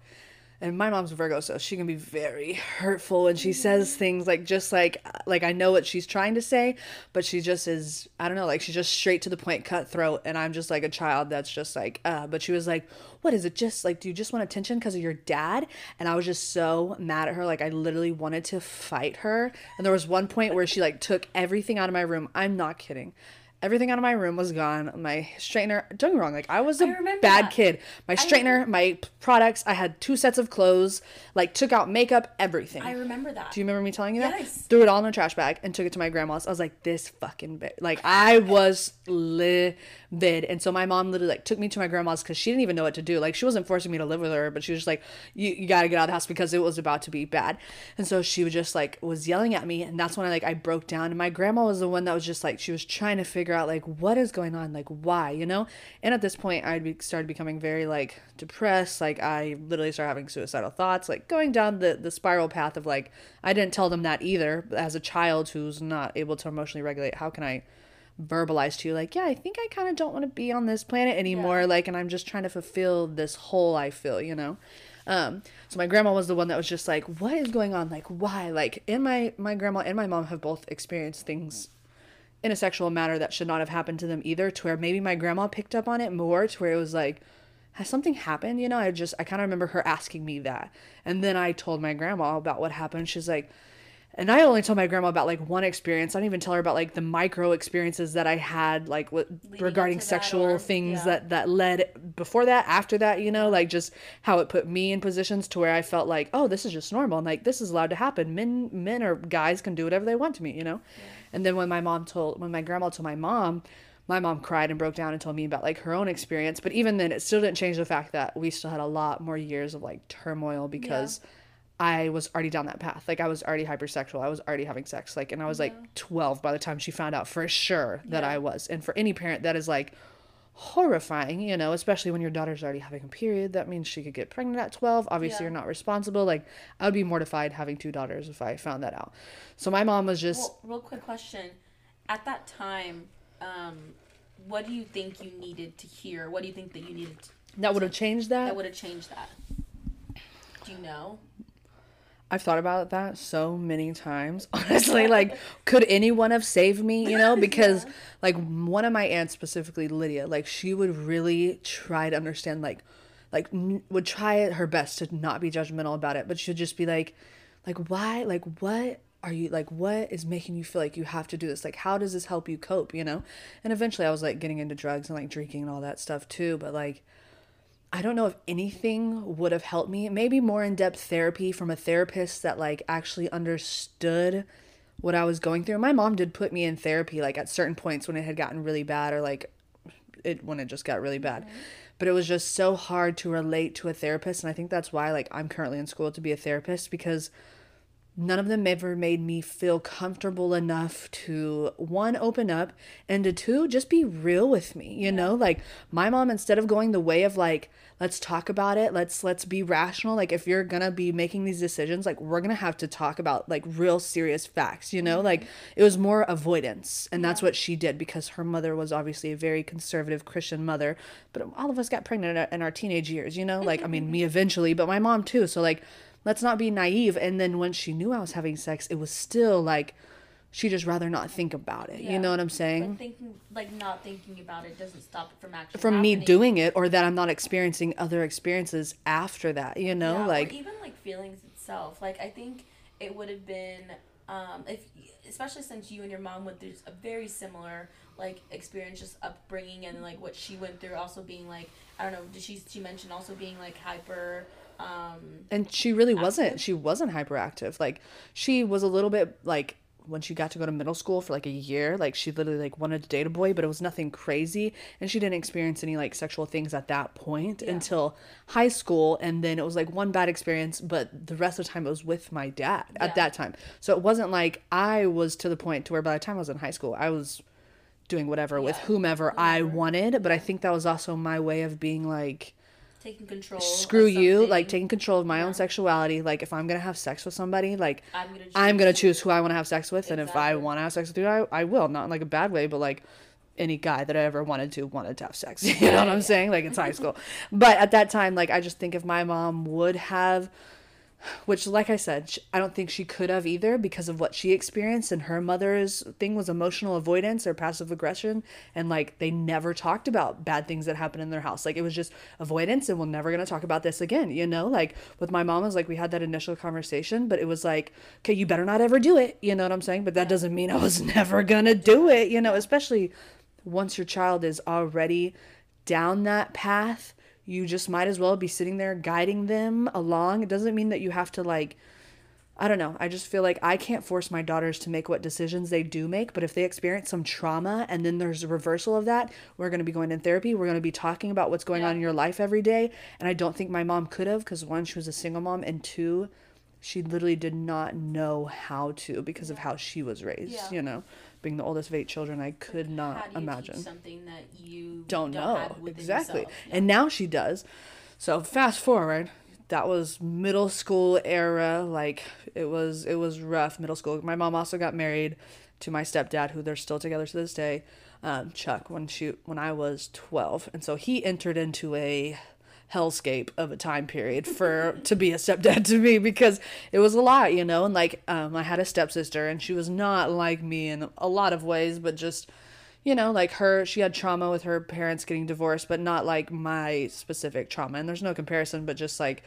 [SPEAKER 2] and my mom's a Virgo, so she can be very hurtful, and she says things like just like like I know what she's trying to say, but she just is I don't know, like she's just straight to the point, cutthroat, and I'm just like a child that's just like, uh. But she was like, "What is it? Just like, do you just want attention because of your dad?" And I was just so mad at her, like I literally wanted to fight her. And there was one point where she like took everything out of my room. I'm not kidding. Everything out of my room was gone. My straightener, don't get me wrong, like I was a bad
[SPEAKER 1] that.
[SPEAKER 2] kid. My straightener, my products, I had two sets of clothes, like took out makeup, everything.
[SPEAKER 1] I remember that.
[SPEAKER 2] Do you remember me telling you that?
[SPEAKER 1] Yes.
[SPEAKER 2] Threw it all in a trash bag and took it to my grandma's. I was like, this fucking bitch. Like, I was livid. And so my mom literally like took me to my grandma's because she didn't even know what to do. Like, she wasn't forcing me to live with her, but she was just like, you, you gotta get out of the house because it was about to be bad. And so she was just like, was yelling at me. And that's when I like, I broke down. And my grandma was the one that was just like, she was trying to figure out like, what is going on? Like, why, you know? And at this point, I be, started becoming very like depressed. Like, I literally started having suicidal thoughts, like going down the, the spiral path of like, I didn't tell them that either. As a child who's not able to emotionally regulate, how can I verbalize to you like yeah i think i kind of don't want to be on this planet anymore yeah. like and i'm just trying to fulfill this hole i feel you know? Um, so my grandma was the one that was just like what is going on? Like why? Like and my my grandma and my mom have both experienced things in a sexual manner that should not have happened to them either to where maybe my grandma picked up on it more to where it was like has something happened? You know i just i kind of remember her asking me that. And then i told my grandma about what happened. She's like and I only told my grandma about like one experience. I didn't even tell her about like the micro experiences that I had, like regarding sexual or, things yeah. that that led before that, after that. You know, like just how it put me in positions to where I felt like, oh, this is just normal, and like this is allowed to happen. Men, men or guys can do whatever they want to me. You know. Yeah. And then when my mom told, when my grandma told my mom, my mom cried and broke down and told me about like her own experience. But even then, it still didn't change the fact that we still had a lot more years of like turmoil because. Yeah I was already down that path. Like I was already hypersexual. I was already having sex. Like and I was yeah. like 12 by the time she found out for sure that yeah. I was. And for any parent that is like horrifying, you know, especially when your daughter's already having a period, that means she could get pregnant at 12. Obviously, yeah. you're not responsible. Like I would be mortified having two daughters if I found that out. So my mom was just
[SPEAKER 1] well, real quick question. At that time, um what do you think you needed to hear? What do you think that you needed to,
[SPEAKER 2] That would have changed that?
[SPEAKER 1] That would have changed that. Do you know?
[SPEAKER 2] I've thought about that so many times. Honestly, like, could anyone have saved me? You know, because yeah. like one of my aunts, specifically Lydia, like she would really try to understand, like, like n- would try her best to not be judgmental about it, but she'd just be like, like why, like what are you like what is making you feel like you have to do this like how does this help you cope you know and eventually i was like getting into drugs and like drinking and all that stuff too but like I don't know if anything would have helped me. Maybe more in depth therapy from a therapist that like actually understood what I was going through. My mom did put me in therapy like at certain points when it had gotten really bad or like it when it just got really bad. Mm-hmm. But it was just so hard to relate to a therapist and I think that's why like I'm currently in school to be a therapist because none of them ever made me feel comfortable enough to one open up and to two just be real with me you yeah. know like my mom instead of going the way of like let's talk about it let's let's be rational like if you're gonna be making these decisions like we're gonna have to talk about like real serious facts you know mm-hmm. like it was more avoidance and yeah. that's what she did because her mother was obviously a very conservative christian mother but all of us got pregnant in our teenage years you know like i mean me eventually but my mom too so like let's not be naive. And then when she knew I was having sex, it was still like she just rather not think about it. Yeah. You know what I'm saying?
[SPEAKER 1] But thinking like not thinking about it doesn't stop it from actually
[SPEAKER 2] from
[SPEAKER 1] happening.
[SPEAKER 2] me doing it or that I'm not experiencing other experiences after that. You know,
[SPEAKER 1] yeah,
[SPEAKER 2] like
[SPEAKER 1] even like feelings itself. Like I think it would have been um, if especially since you and your mom went through a very similar like experience just upbringing and like what she went through also being like i don't know did she she mention also being like hyper um,
[SPEAKER 2] and she really active. wasn't. She wasn't hyperactive. Like she was a little bit like when she got to go to middle school for like a year like she literally like wanted to date a boy but it was nothing crazy and she didn't experience any like sexual things at that point yeah. until high school and then it was like one bad experience but the rest of the time it was with my dad yeah. at that time so it wasn't like i was to the point to where by the time i was in high school i was doing whatever yeah. with whomever, whomever i wanted but i think that was also my way of being like
[SPEAKER 1] taking control.
[SPEAKER 2] Screw you, like taking control of my yeah. own sexuality. Like if I'm gonna have sex with somebody, like I'm gonna choose, I'm gonna choose who I want to have sex with, exactly. and if I want to have sex with you, I, I will. Not in like a bad way, but like any guy that I ever wanted to wanted to have sex. You know what I'm saying? Like it's high school. But at that time, like I just think if my mom would have which like i said i don't think she could have either because of what she experienced and her mother's thing was emotional avoidance or passive aggression. And like they never talked about bad things that happened in their house. Like it was just avoidance and we're never going to talk about this again you know? Like with my mom was like we had that initial conversation but it was like okay you better not ever do it you know what i'm saying? But that doesn't mean i was never going to do it you know? Especially once your child is already down that path you just might as well be sitting there guiding them along. It doesn't mean that you have to like I don't know. I just feel like I can't force my daughters to make what decisions they do make, but if they experience some trauma and then there's a reversal of that, we're going to be going in therapy. We're going to be talking about what's going yeah. on in your life every day. And I don't think my mom could have because one, she was a single mom, and two, she literally did not know how to because of how she was raised, yeah. you know being the oldest of eight children, I could not imagine
[SPEAKER 1] something that you
[SPEAKER 2] don't, don't know exactly. Yeah. And now she does. So fast forward, that was middle school era. Like it was, it was rough middle school. My mom also got married to my stepdad, who they're still together to this day. um, Chuck when she when I was twelve, and so he entered into a hellscape of a time period for to be a stepdad to me because it was a lot, you know. And like um, I had a stepsister, and she was not like me in a lot of ways, but just you know, like her, she had trauma with her parents getting divorced, but not like my specific trauma. And there's no comparison, but just like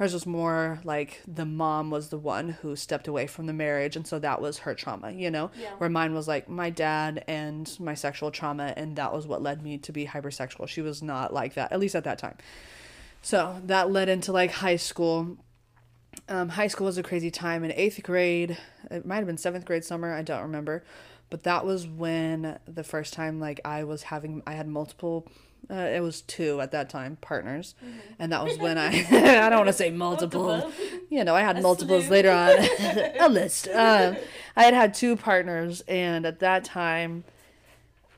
[SPEAKER 2] hers was more like the mom was the one who stepped away from the marriage. And so that was her trauma, you know,
[SPEAKER 1] Yeah.
[SPEAKER 2] where mine was like my dad and my sexual trauma. And that was what led me to be hypersexual. She was not like that, at least at that time. So that led into like high school. Um, high school was a crazy time. In eighth grade, it might have been seventh grade summer, I don't remember, but that was when the first time like I was having, I had multiple. Uh, it was two at that time partners, and that was when I I don't want to say multiple,
[SPEAKER 1] Multiple.
[SPEAKER 2] you know I had
[SPEAKER 1] A
[SPEAKER 2] multiples
[SPEAKER 1] slew.
[SPEAKER 2] later on a list. Um, I had had two partners, and at that time,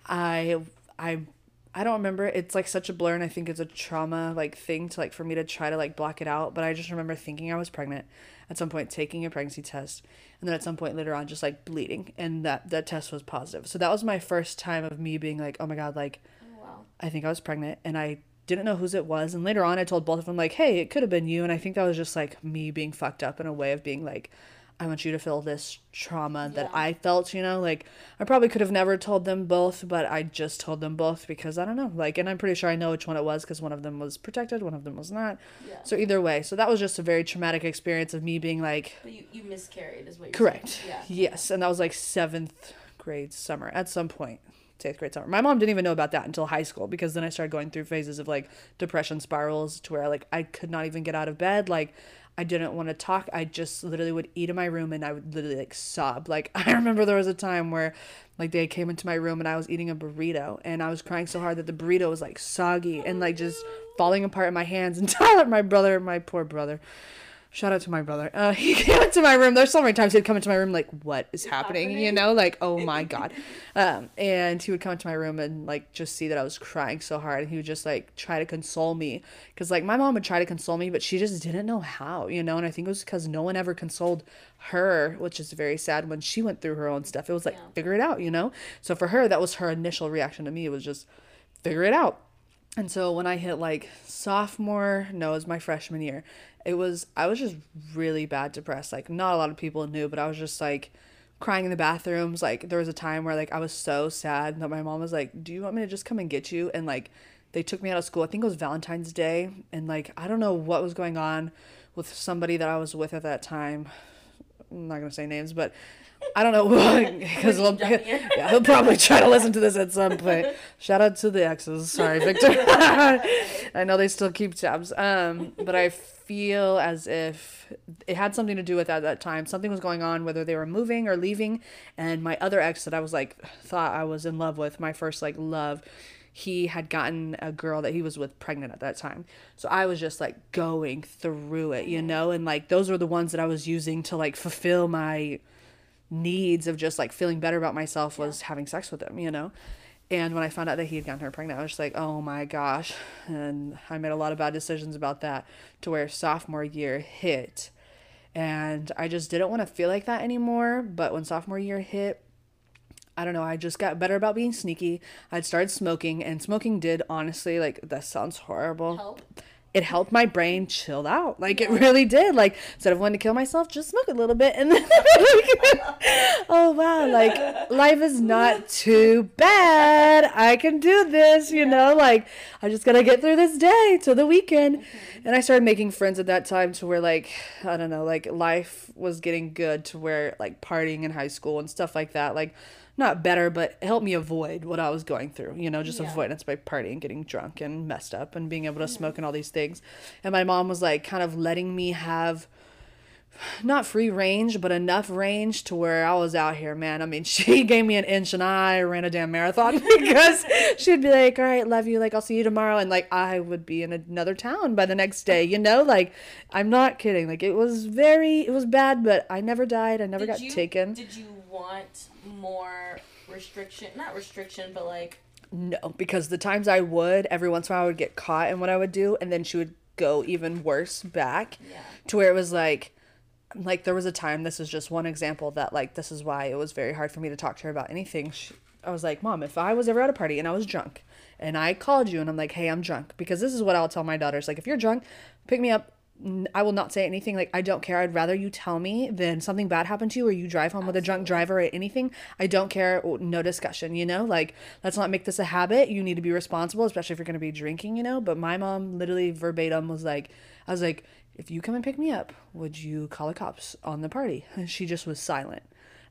[SPEAKER 2] I I I don't remember. It's like such a blur, and I think it's a trauma like thing to like for me to try to like block it out. But I just remember thinking I was pregnant at some point, taking a pregnancy test, and then at some point later on, just like bleeding, and that that test was positive. So that was my first time of me being like, oh my god, like. I think I was pregnant, and I didn't know whose it was. And later on, I told both of them like, hey, it could have been you. And I think that was just like me being fucked up in a way of being like. I want you to feel this trauma that I felt, you know, like I probably could have never told them both, but I just told them both because I don't know, like, and I'm pretty sure I know which one it was because one of them was protected, one of them was not.
[SPEAKER 1] Yeah.
[SPEAKER 2] So either way, so that was just a very traumatic experience of me being like,
[SPEAKER 1] But you, you miscarried, is what you're
[SPEAKER 2] correct,
[SPEAKER 1] saying. Yeah.
[SPEAKER 2] yes, and that was like seventh grade summer at some point. Eighth grade summer. My mom didn't even know about that until high school because then I started going through phases of like depression spirals to where like I could not even get out of bed. Like I didn't want to talk. I just literally would eat in my room and I would literally like sob. Like I remember there was a time where like they came into my room and I was eating a burrito and I was crying so hard that the burrito was like soggy and like just falling apart in my hands. And Tyler, my brother, my poor brother. Shout out to my brother. Uh, he came into my room. There's so many times he'd come into my room like, "What is happening?" You know, like, "Oh my god," um, and he would come into my room and like just see that I was crying so hard, and he would just like try to console me, because like my mom would try to console me, but she just didn't know how, you know. And I think it was because no one ever consoled her, which is very sad when she went through her own stuff. It was like
[SPEAKER 1] Yeah.
[SPEAKER 2] figure it out, you know. So for her, that was her initial reaction to me. It was just figure it out. And so when I hit like sophomore, no, it was my freshman year. It was I was just really bad depressed. Like not a lot of people knew, but I was just like crying in the bathrooms. Like there was a time where like I was so sad that my mom was like, "Do you want me to just come and get you?" And like they took me out of school. I think it was Valentine's Day, and like I don't know what was going on with somebody that I was with at that time. I'm not gonna say names, but I don't know because
[SPEAKER 1] in.
[SPEAKER 2] yeah, he'll probably try to listen to this at some point. Shout out to the exes. Sorry, Victor. I know they still keep tabs. Um, but I feel as if it had something to do with at that time. Something was going on, whether they were moving or leaving. And my other ex that I was like thought I was in love with, my first like love, he had gotten a girl that he was with pregnant at that time. So I was just like going through it, you know, and like those were the ones that I was using to like fulfill my needs of just like feeling better about myself was having sex with him, you know? And when I found out that he had gotten her pregnant, I was just like, oh my gosh. And I made a lot of bad decisions about that to where sophomore year hit. And I just didn't want to feel like that anymore. But when sophomore year hit, I don't know, I just got better about being sneaky. I'd started smoking, and smoking did honestly, like, that sounds horrible
[SPEAKER 1] Help.
[SPEAKER 2] It helped my brain chill out. Like it really did. Like instead of wanting to kill myself, just smoke a little bit and then oh wow, like life is not too bad. I can do this, you know, like I just gotta get through this day to the weekend. Mm-hmm. And I started making friends at that time to where like I don't know, like life was getting good to where like partying in high school and stuff like that, like not better, but helped me avoid what I was going through, you know, just
[SPEAKER 1] Yeah.
[SPEAKER 2] avoidance by partying, getting drunk and messed up and being able to smoke and all these things. And my mom was like kind of letting me have not free range, but enough range to where I was out here, man. I mean, she gave me an inch and I ran a damn marathon because she'd be like, all right, love you. Like, I'll see you tomorrow. And like, I would be in another town by the next day, you know? Like, I'm not kidding. Like, it was very, it was bad, but I never died. I never
[SPEAKER 1] Did
[SPEAKER 2] got
[SPEAKER 1] you,
[SPEAKER 2] taken.
[SPEAKER 1] Did you want more restriction? Not restriction, but like
[SPEAKER 2] No, because the times I would, every once in a while I would get caught in what I would do, and then she would go even worse back
[SPEAKER 1] yeah.
[SPEAKER 2] to where it was like, like there was a time, this is just one example, that like this is why it was very hard for me to talk to her about anything. She, I was like, Mom, if I was ever at a party and I was drunk and I called you and I'm like, hey, I'm drunk, because this is what I'll tell my daughters. Like, if you're drunk, pick me up. I will not say anything. Like, I don't care. I'd rather you tell me than something bad happen to you or you drive home with a drunk driver or anything. I don't care. Oh, no discussion, you know? Like, let's not make this a habit. You need to be responsible, especially if you're going to be drinking, you know? But my mom literally verbatim was like, I was like, if you come and pick me up, would you call the cops on the party? And she just was silent.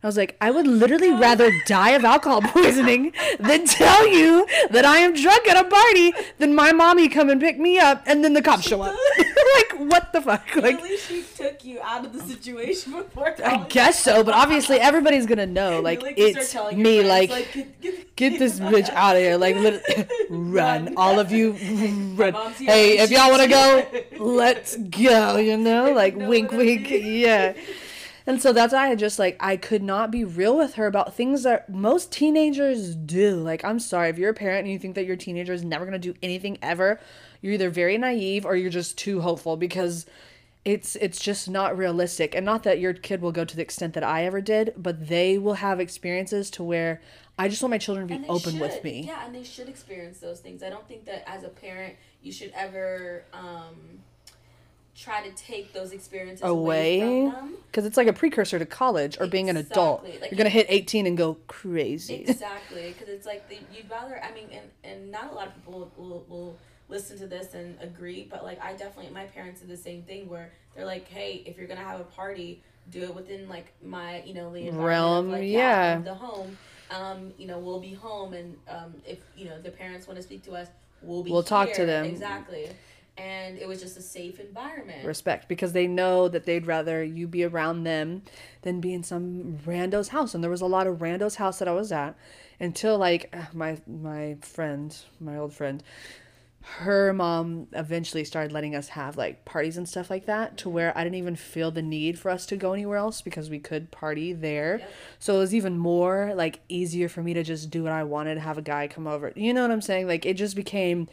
[SPEAKER 2] I was like, I would literally rather die of alcohol poisoning than tell you that I am drunk at a party than my mommy come and pick me up and then the cops show up. like, what the fuck? Like,
[SPEAKER 1] At least she took you out of the situation before.
[SPEAKER 2] I guess so, but obviously everybody's gonna know. Like, it's me. Like,
[SPEAKER 1] get,
[SPEAKER 2] get this bitch out of here. Like, lit- run, all of you, run. Hey, if y'all want to go, let's go. You know, like,
[SPEAKER 1] know
[SPEAKER 2] wink, wink. Yeah. And so that's why I just like I could not be real with her about things that most teenagers do. Like I'm sorry if you're a parent and you think that your teenager is never gonna do anything ever, you're either very naive or you're just too hopeful because it's it's just not realistic. And not that your kid will go to the extent that I ever did, but they will have experiences to where I just want my children to be open with me.
[SPEAKER 1] Yeah, and they should experience those things. I don't think that as a parent you should ever um, try to take those experiences away,
[SPEAKER 2] Away,
[SPEAKER 1] from them.
[SPEAKER 2] because it's like a precursor to college or being an adult.
[SPEAKER 1] Like,
[SPEAKER 2] You're gonna hit 18 and go crazy.
[SPEAKER 1] Exactly, because it's like the, you'd rather. I mean, and and not a lot of people will, will, will listen to this and agree, but like I definitely, my parents did the same thing where they're like, hey, if you're gonna have a party, do it within like my you know the
[SPEAKER 2] Realm,
[SPEAKER 1] like,
[SPEAKER 2] yeah.
[SPEAKER 1] of the home. Um, you know, we'll be home, and um, if you know the parents want to speak to us, we'll be.
[SPEAKER 2] We'll talk to them.
[SPEAKER 1] exactly, and it was just a safe environment.
[SPEAKER 2] respect because they know that they'd rather you be around them than be in some rando's house and there was a lot of rando's house that i was at until like uh, my my friend my old friend her mom eventually started letting us have like parties and stuff like that to where i didn't even feel the need for us to go anywhere else because we could party there
[SPEAKER 1] Yep.
[SPEAKER 2] so it was even more like easier for me to just do what i wanted have a guy come over you know what i'm saying like it just became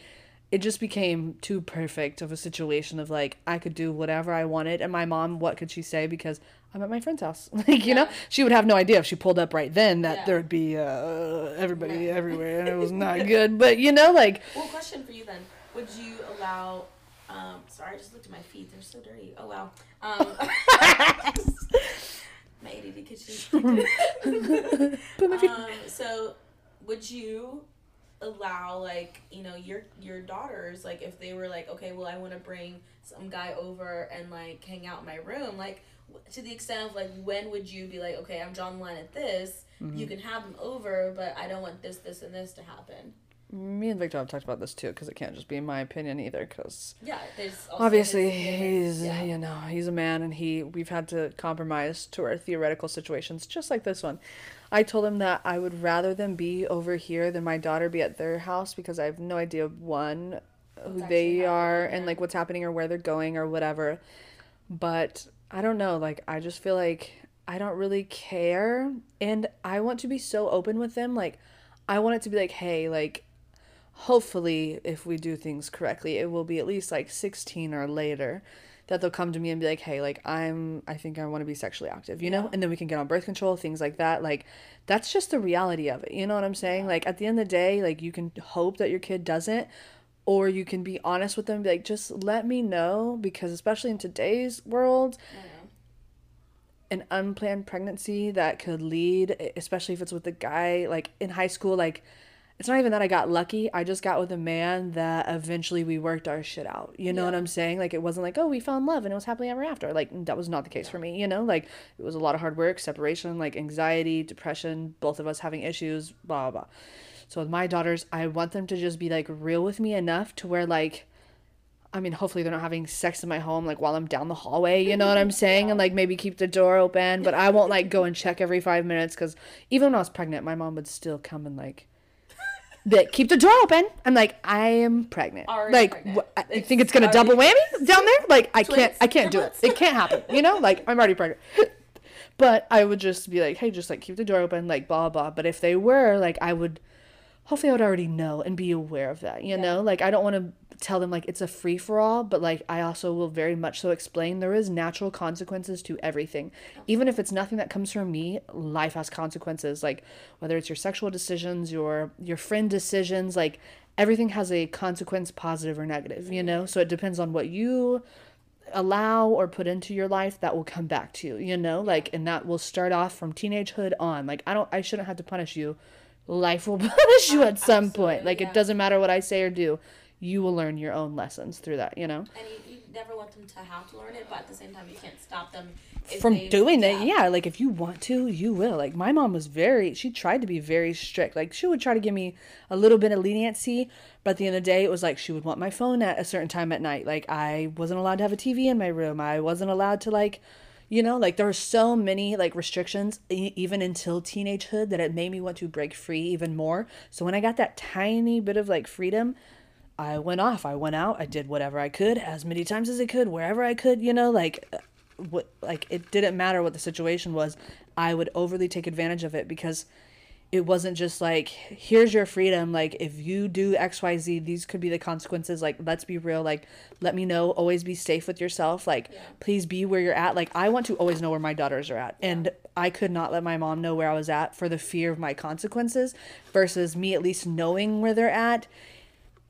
[SPEAKER 2] it just became too perfect of a situation of like I could do whatever I wanted and my mom what could she say because I'm at my friend's house like you know she would have no idea if she pulled up right then that
[SPEAKER 1] Yeah.
[SPEAKER 2] there would be uh, everybody
[SPEAKER 1] Yeah.
[SPEAKER 2] everywhere and it was not good but you know like
[SPEAKER 1] Well, question for you then: Would you allow? Um, sorry, I just looked at my feet; they're so dirty. Oh wow. Um, my ADD kitchen. um, so, would you allow like you know your your daughters like if they were like okay well I want to bring some guy over and like hang out in my room like to the extent of like when would you be like okay I'm John line at this. You mm-hmm. can have them over but I don't want this this and this to happen.
[SPEAKER 2] Me and Victor have talked about this too because it can't just be my opinion either because
[SPEAKER 1] Yeah, there's also
[SPEAKER 2] obviously he's
[SPEAKER 1] yeah.
[SPEAKER 2] you know he's a man and he we've had to compromise to our theoretical situations just like this one i told him that i would rather them be over here than my daughter be at their house because i have no idea one who they are and like what's happening or where they're going or whatever. But i don't know like i just feel like i don't really care. And i want to be so open with them. Like i want it to be like hey like hopefully if we do things correctly it will be at least like 16 or later that they'll come to me and be like hey like i'm i think i want to be sexually active you know? And then we can get on birth control things like that like that's just the reality of it you know what i'm saying? Like at the end of the day like you can hope that your kid doesn't or you can be honest with them be like just let me know because especially in today's world
[SPEAKER 1] mm-hmm.
[SPEAKER 2] an unplanned pregnancy that could lead especially if it's with a guy like in high school like it's not even that I got lucky. I just got with a man that eventually we worked our shit out. You know what I'm saying? Like it wasn't like, oh, we fell in love and it was happily ever after. Like that was not the case for me, you know? Like it was a lot of hard work, separation, like anxiety, depression, both of us having issues, blah blah. blah. So with my daughters, I want them to just be like real with me enough to where like I mean, hopefully they're not having sex in my home like while I'm down the hallway, you know what I'm saying? And like maybe keep the door open, but I won't like go and check every 5 minutes cuz even when I was pregnant, my mom would still come and like like, keep the door open. I'm like, I am pregnant.
[SPEAKER 1] Already
[SPEAKER 2] like,
[SPEAKER 1] pregnant.
[SPEAKER 2] wh- I
[SPEAKER 1] It's
[SPEAKER 2] think it's gonna double whammy down there. Like, I can't, I can't do it. It can't happen. You know, like I'm already pregnant. But I would just be like, hey, just like keep the door open, like blah blah. But if they were, like, I would hopefully I would already know and be aware of that, you know? Like I don't want to tell them like it's a free for all, but like I also will very much so explain there is natural consequences to everything. Even if it's nothing that comes from me, life has consequences. Like whether it's your sexual decisions, your your friend decisions, like everything has a consequence positive or negative, you know? So it depends on what you allow or put into your life that will come back to you, you know? Like and that will start off from teenagehood on. Like I don't I shouldn't have to punish you. Life will punish you at some point. Like
[SPEAKER 3] yeah.
[SPEAKER 2] it doesn't matter what I say or do you will learn your own lessons through that, you know?
[SPEAKER 3] And you, you never want them to have to learn it, but at the same time, you can't stop them
[SPEAKER 2] From
[SPEAKER 3] they-
[SPEAKER 2] doing it, yeah. Like if you want to, you will. Like my mom was very, she tried to be very strict. Like she would try to give me a little bit of leniency, but at the end of the day, it was like she would want my phone at a certain time at night. Like I wasn't allowed to have a TV in my room. I wasn't allowed to like, you know, like there were so many like restrictions e- even until teenagehood that it made me want to break free even more. So when I got that tiny bit of like freedom, I went off. I went out. I did whatever I could, as many times as I could, wherever I could. You know, like, uh, what, like it didn't matter what the situation was. I would overly take advantage of it because it wasn't just like, here's your freedom. Like, if you do X, Y, Z, these could be the consequences. Like, let's be real. Like, let me know. Always be safe with yourself. Like, please be where you're at. Like, I want to always know where my daughters are at, and I could not let my mom know where I was at for the fear of my consequences, versus me at least knowing where they're at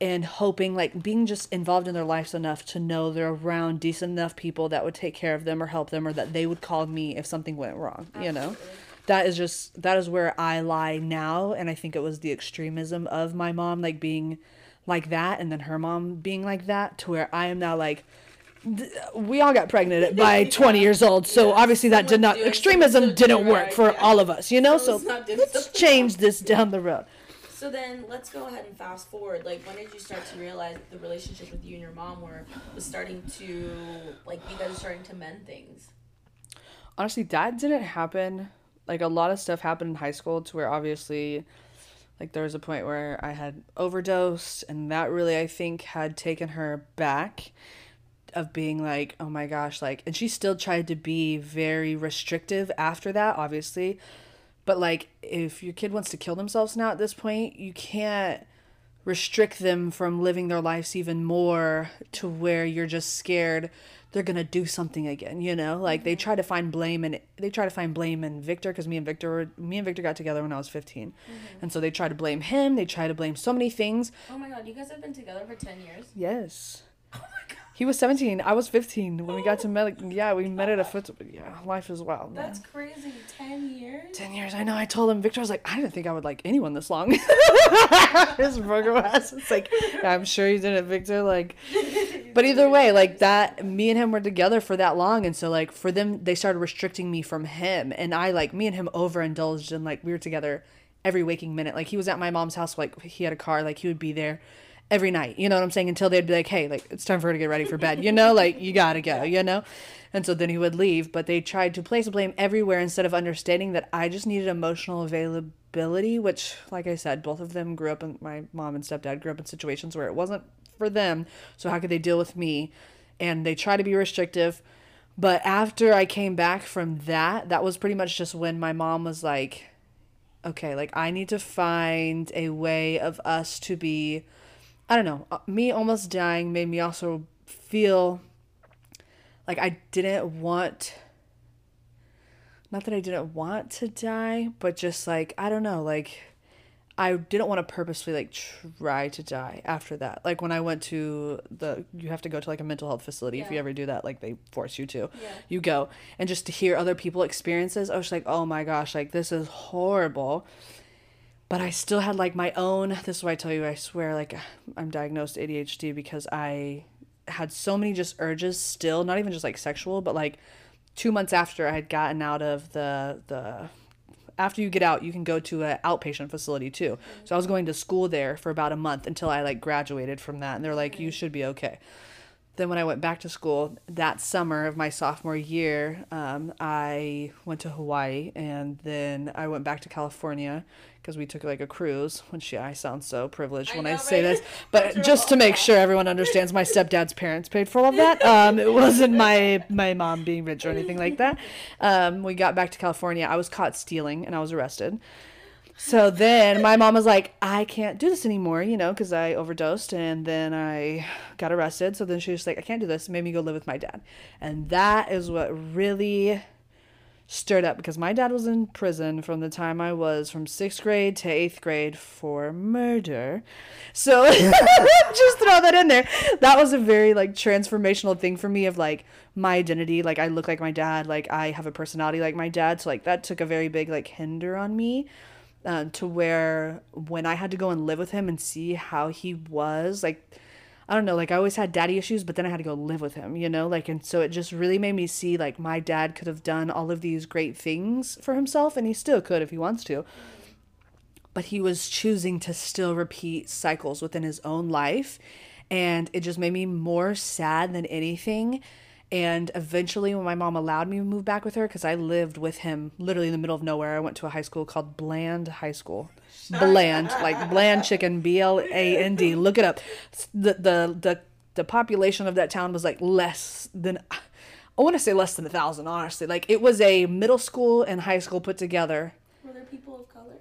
[SPEAKER 2] and hoping like being just involved in their lives enough to know they're around decent enough people that would take care of them or help them or that they would call me if something went wrong you know that is just that is where i lie now. And i think it was the extremism of my mom like being like that and then her mom being like that to where i am now like we all got pregnant by 20 years old. So obviously that did not extremism didn't
[SPEAKER 3] right,
[SPEAKER 2] work for
[SPEAKER 3] yeah.
[SPEAKER 2] all of us you know? So
[SPEAKER 3] Someone's not doing
[SPEAKER 2] let's change this down the road.
[SPEAKER 3] So then let's go ahead and fast forward. Like, when did you start to realize the relationship with you and your mom were was starting to like you guys are starting to mend things?
[SPEAKER 2] honestly that didn't happen like a lot of stuff happened in high school to where obviously like there was a point where i had overdosed and that really i think had taken her back of being like oh my gosh like and she still tried to be very restrictive after that obviously but like if your kid wants to kill themselves now at this point you can't restrict them from living their lives even more to where you're just scared they're gonna do something again you know? Like they mm-hmm. try to find blame and they try to find blame in victor because me and victor were me and victor got together when i was 15 mm-hmm. and so they try to blame him they try to blame so many things.
[SPEAKER 3] Oh my god, you guys have been together for ten years.
[SPEAKER 2] yes.
[SPEAKER 3] Oh my god,
[SPEAKER 2] he was 17 i was 15 when we got to met yeah we met at a foot yeah life is wild man.
[SPEAKER 3] that's crazy. Ten years.
[SPEAKER 2] 10 years. I know. I told him, Victor was like, I didn't think I would like anyone this long. His burger ass. It's like, I'm sure you didn't, Victor. Like, but either way, like that, me and him were together for that long. And so, like, for them, they started restricting me from him. And I, like, me and him overindulged and, like, we were together every waking minute. Like, he was at my mom's house, like, he had a car, like, he would be there every night. You know what I'm saying? Until they'd be like, hey, like, it's time for her to get ready for bed. You know, like, you gotta go, you know? And so then he would leave, but they tried to place blame everywhere instead of understanding that I just needed emotional availability, which, like I said, both of them grew up in my mom and stepdad grew up in situations where it wasn't for them. So how could they deal with me? And they try to be restrictive. But after I came back from that, that was pretty much just when my mom was like, okay, like I need to find a way of us to be, I don't know, uh, me almost dying made me also feel like I didn't want not that I didn't want to die, but just like I don't know, like I didn't want to purposely like try to die after that. Like when I went to the you have to go to like a mental health facility if you ever do that, like they force you to.
[SPEAKER 3] Yeah.
[SPEAKER 2] You go and just to hear other people experiences, I was like, "Oh my gosh, like this is horrible." But I still had like my own this is why I tell you I swear like I'm diagnosed ADHD because I had so many just urges still, not even just like sexual, but like 2 months after I had gotten out of the the after you get out, you can go to an outpatient facility too. Mm-hmm. So I was going to school there for about a month until I like graduated from that, and they're like, you should be okay. Then when I went back to school that summer of my sophomore year, um, I went to Hawaii, and then I went back to California because we took like a cruise. Which yeah, I sound so privileged
[SPEAKER 3] I
[SPEAKER 2] when I
[SPEAKER 3] know,
[SPEAKER 2] say
[SPEAKER 3] right?
[SPEAKER 2] this, but just to make sure everyone understands, my stepdad's parents paid for all of that. Um, it wasn't my my mom being rich or anything like that. Um, we got back to California. I was caught stealing, and I was arrested. So then my mom was like, I can't do this anymore, you know, because I overdosed and then I got arrested. So then she was like, I can't do this. Made me go live with my dad. And that is what really stirred up because my dad was in prison from the time I was from sixth grade to eighth grade for murder. So just throw that in there. That was a very like transformational thing for me of like my identity. Like I look like my dad, like I have a personality like my dad. So like that took a very big like hinder on me uh, to where when I had to go and live with him and see how he was, like, I don't know, like I always had daddy issues, but then I had to go live with him, you know, like, and so it just really made me see like my dad could have done all of these great things for himself, and he still could if he wants to. But he was choosing to still repeat cycles within his own life. And it just made me more sad than anything and eventually, when my mom allowed me to move back with her, because I lived with him literally in the middle of nowhere, I went to a high school called Bland High School. Bland, like Bland Chicken, B L A N D. Look it up. The, the, the, the population of that town was like less than, I want to say less than a thousand, honestly. Like it was a middle school and high school put together.
[SPEAKER 3] Were there people of color?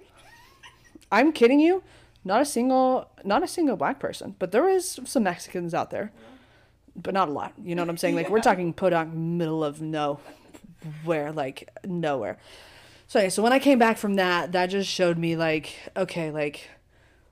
[SPEAKER 2] I'm kidding you. Not a single, not a single black person, but there was some Mexicans out there. Yeah but not a lot. You know what I'm saying? Like we're talking Podunk, middle of nowhere, like nowhere. So anyway, so when I came back from that, that just showed me like, okay, like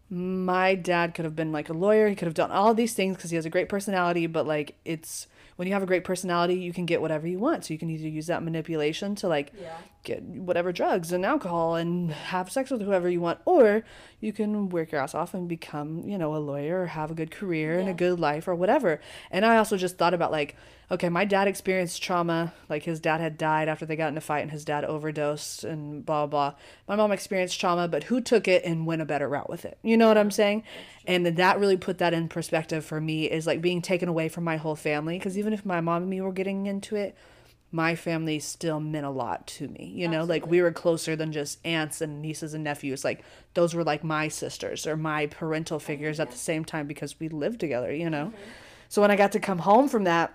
[SPEAKER 2] my dad could have been like a lawyer. He could have done all these things because he has a great personality. But like, it's when you have a great personality, you can get whatever you want. So you can either use that manipulation to like yeah. Get whatever drugs and alcohol and have sex with whoever you want, or you can work your ass off and become, you know, a lawyer or have a good career yeah. and a good life or whatever. And I also just thought about like, okay, my dad experienced trauma. Like his dad had died after they got in a fight and his dad overdosed and blah, blah. My mom experienced trauma, but who took it and went a better route with it? You know what I'm saying? And that really put that in perspective for me is like being taken away from my whole family. Because even if my mom and me were getting into it, my family still meant a lot to me. You know, Absolutely. like we were closer than just aunts and nieces and nephews. Like those were like my sisters or my parental figures at the same time because we lived together, you know? Mm-hmm. So when I got to come home from that,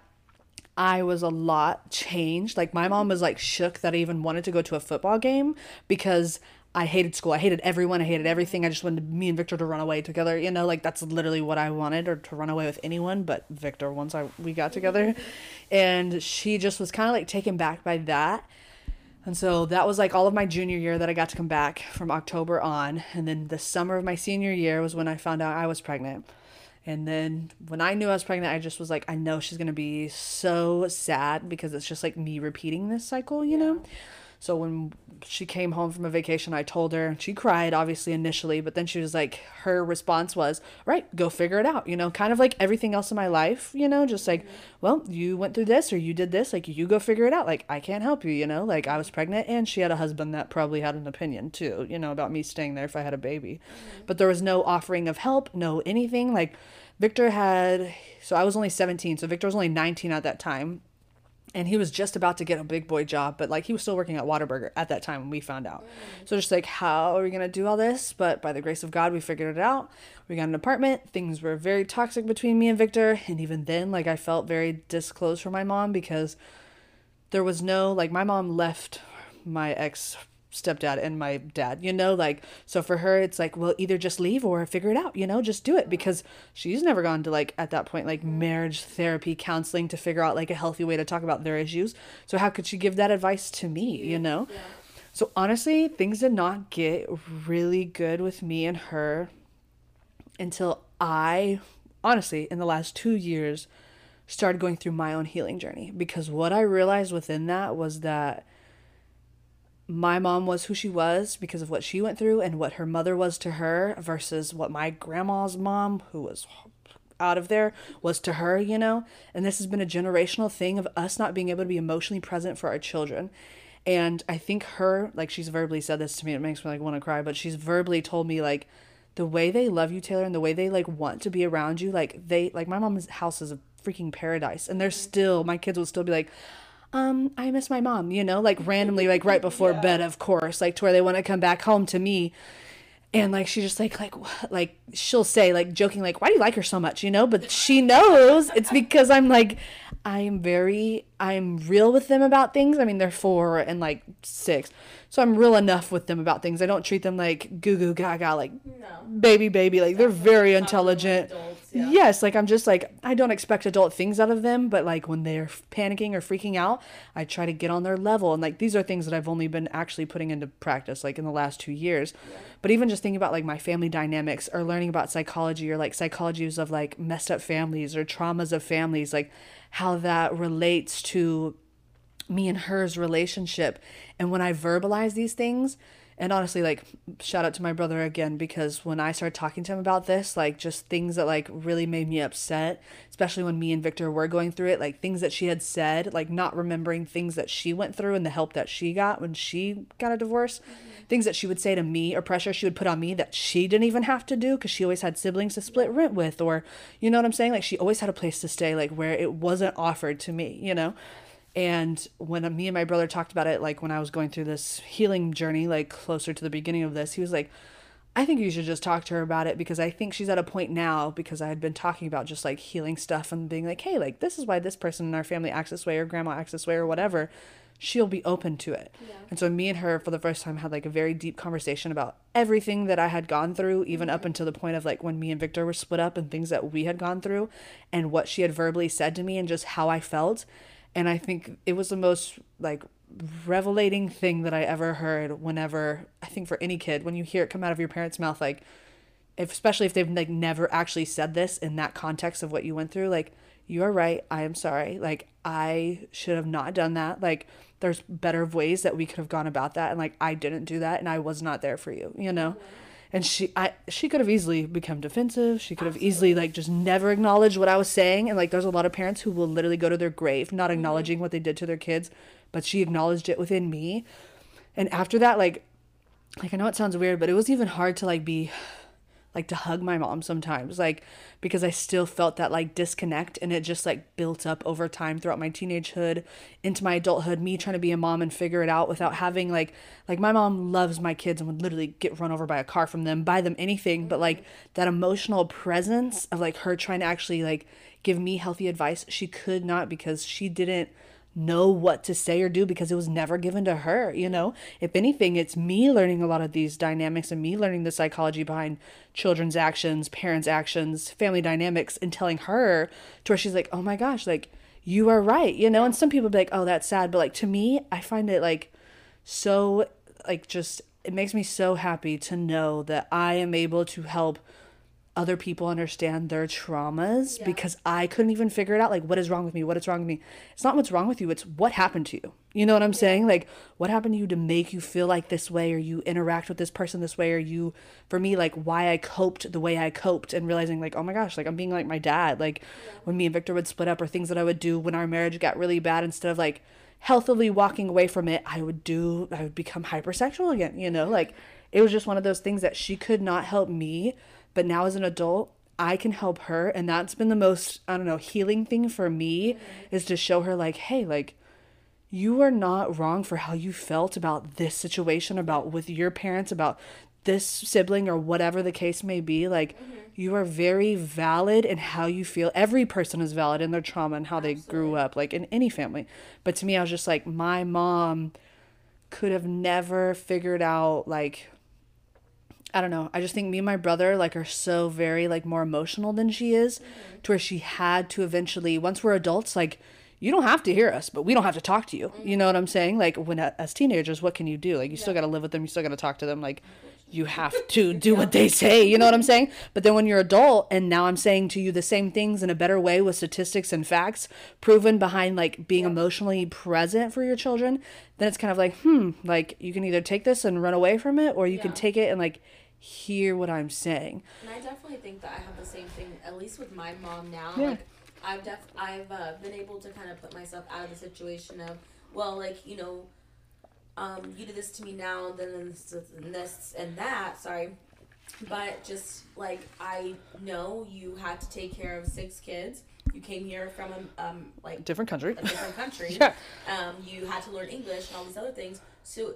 [SPEAKER 2] I was a lot changed. Like my mom was like shook that I even wanted to go to a football game because I hated school. I hated everyone. I hated everything. I just wanted me and Victor to run away together. You know, like that's literally what I wanted, or to run away with anyone but Victor. Once I we got together, and she just was kind of like taken back by that. And so that was like all of my junior year that I got to come back from October on, and then the summer of my senior year was when I found out I was pregnant. And then when I knew I was pregnant, I just was like, I know she's gonna be so sad because it's just like me repeating this cycle, you yeah. know? So when she came home from a vacation, I told her, she cried obviously initially, but then she was like, her response was, right, go figure it out, you know, kind of like everything else in my life, you know, just like, mm-hmm. well, you went through this or you did this, like, you go figure it out. Like, I can't help you, you know, like, I was pregnant and she had a husband that probably had an opinion too, you know, about me staying there if I had a baby. Mm-hmm. But there was no offering of help, no anything. Like, Victor had, so I was only 17, so Victor was only 19 at that time and he was just about to get a big boy job but like he was still working at Whataburger at that time when we found out. Mm. so just like how are we gonna do all this? But by the grace of god we figured it out. We got an apartment. Things were very toxic between me and victor and even then like i felt very disclosed from my mom because there was no like my mom left my ex stepdad and my dad, you know, like so for her it's like, well, either just leave or figure it out, you know, just do it because she's never gone to like at that point like marriage therapy counseling to figure out like a healthy way to talk about their issues. So how could she give that advice to me, you know? Yeah. So honestly, things did not get really good with me and her until I honestly in the last 2 years started going through my own healing journey because what I realized within that was that my mom was who she was because of what she went through and what her mother was to her versus what my grandma's mom, who was out of there, was to her, you know? And this has been a generational thing of us not being able to be emotionally present for our children. And I think her, like she's verbally said this to me, it makes me like want to cry, but she's verbally told me like the way they love you, Taylor, and the way they like want to be around you, like they like my mom's house is a freaking paradise. And they're still my kids will still be like, um, I miss my mom, you know, like randomly, like right before yeah. bed, of course, like to where they want to come back home to me. And like she just like like like she'll say like joking like why do you like her so much you know but she knows it's because I'm like I am very I'm real with them about things. I mean, they're four and like six. So I'm real enough with them about things. I don't treat them like goo goo gaga, like
[SPEAKER 3] No.
[SPEAKER 2] baby, baby. Like they're very intelligent.
[SPEAKER 3] Yeah.
[SPEAKER 2] Yes, like I'm just like I don't expect adult things out of them, but like when they're panicking or freaking out, I try to get on their level. And like these are things that I've only been actually putting into practice like in the last 2 years. But even just thinking about like my family dynamics or learning about psychology or like psychologies of like messed up families or traumas of families, like how that relates to me and her's relationship. And when I verbalize these things, and honestly, like, shout out to my brother again, because when I started talking to him about this, like, just things that, like, really made me upset, especially when me and Victor were going through it, like, things that she had said, like, not remembering things that she went through and the help that she got when she got a divorce, mm-hmm. things that she would say to me or pressure she would put on me that she didn't even have to do because she always had siblings to split rent with, or, you know what I'm saying? Like, she always had a place to stay, like, where it wasn't offered to me, you know? And when me and my brother talked about it, like when I was going through this healing journey, like closer to the beginning of this, he was like, I think you should just talk to her about it because I think she's at a point now because I had been talking about just like healing stuff and being like, hey, like this is why this person in our family acts this way or grandma acts this way or whatever. She'll be open to it. And so me and her for the first time had like a very deep conversation about everything that I had gone through, even up mm-hmm. until the point of like when me and Victor were split up and things that we had gone through and what she had verbally said to me and just how I felt. And I think it was the most like revelating thing that I ever heard whenever I think for any kid, when you hear it come out of your parents' mouth, like if especially if they've like never actually said this in that context of what you went through, like you are right, I am sorry. Like I should have not done that. Like there's better ways that we could have gone about that and like I didn't do that and I was not there for you, you know? And she I she could have easily become defensive. She could have easily like just never acknowledged what I was saying. And like there's a lot of parents who will literally go to their grave not mm-hmm. acknowledging what they did to their kids, but she acknowledged it within me. And after that, like like I know it sounds weird, but it was even hard to like be like to hug my mom sometimes like because I still felt that like disconnect and it just like built up over time throughout my teenagehood into my adulthood me trying to be a mom and figure it out without having like like my mom loves my kids and would literally get run over by a car from them buy them anything but like mm-hmm. that emotional presence of like her trying to actually like give me healthy advice she could not because she didn't know what to say or do because it was never given to her you know? If anything it's me learning a lot of these dynamics and me learning the psychology behind children's actions parents actions family dynamics and telling her to where she's like oh my gosh like you are right you know? And some people be like oh that's sad but like to me i find it like so like just it makes me so happy to know that i am able to help other people understand their traumas
[SPEAKER 3] Yeah.
[SPEAKER 2] because I couldn't even figure it out. Like, what is wrong with me? What is wrong with me? It's not what's wrong with you. It's what happened to you. You know what I'm saying? Like, what happened to you to make you feel like this way, or you interact with this person this way, or you, for me, like, why I coped the way I coped, and realizing, like, oh my gosh, like, I'm being like my dad. Like, when me and Victor would split up, or things that I would do when our marriage got really bad, instead of like healthily walking away from it, I would do, I would become hypersexual again, you know? Like, it was just one of those things that she could not help me but now as an adult i can help her and that's been the most i don't know healing thing for me mm-hmm. is to show her like hey like you are not wrong for how you felt about this situation about with your parents about this sibling or whatever the case may be. Like mm-hmm. you are very valid in how you feel. Every person is valid in their trauma and how they grew up like in any family. But to me i was just like my mom could have never figured out like I don't know. I just think me and my brother like are so very like more emotional than she is, to where she had to eventually once we're adults like you don't have to hear us, but we don't have to talk to you. You know what I'm saying? Like when as teenagers, what can you do? Like you still got to live with them, you still got to talk to them. Like you have to do what they say. You know what I'm saying? But then when you're adult, and now I'm saying to you the same things in a better way with statistics and facts proven behind like being emotionally present for your children, then it's kind of like, hmm, like you can either take this and run away from it, or you can take it and like hear what I'm saying.
[SPEAKER 3] And I definitely think that I have the same thing, at least with my mom now.
[SPEAKER 2] Yeah.
[SPEAKER 3] Like, I've def I've uh, been able to kind of put myself out of the situation of, well, like you know, um, you did this to me now, then this and this and that. Sorry, but just like I know you had to take care of six kids. You came here from a um like
[SPEAKER 2] Different country.
[SPEAKER 3] a different country.
[SPEAKER 2] Yeah.
[SPEAKER 3] Um, you had to learn English and all these other things. So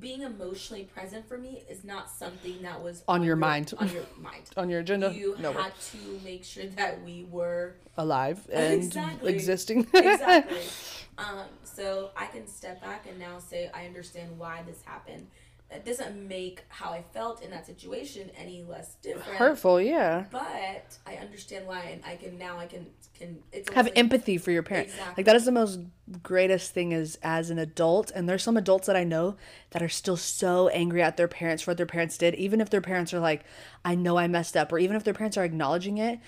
[SPEAKER 3] being emotionally present for me is not something that was
[SPEAKER 2] On your mind.
[SPEAKER 3] On your mind.
[SPEAKER 2] On your agenda?
[SPEAKER 3] You
[SPEAKER 2] No way.
[SPEAKER 3] had to make sure that we were
[SPEAKER 2] Alive and
[SPEAKER 3] Exactly.
[SPEAKER 2] existing.
[SPEAKER 3] exactly. Um, so I can step back and now say I understand why this happened. That doesn't make how I felt in that situation any less different.
[SPEAKER 2] Hurtful, yeah.
[SPEAKER 3] But I understand why, and I can now I can can it's
[SPEAKER 2] have
[SPEAKER 3] like-
[SPEAKER 2] empathy for your parents.
[SPEAKER 3] Exactly.
[SPEAKER 2] Like that is the most greatest thing is as an adult and there's some adults that I know that are still so angry at their parents for what their parents did even if their parents are like I know I messed up or even if their parents are acknowledging it.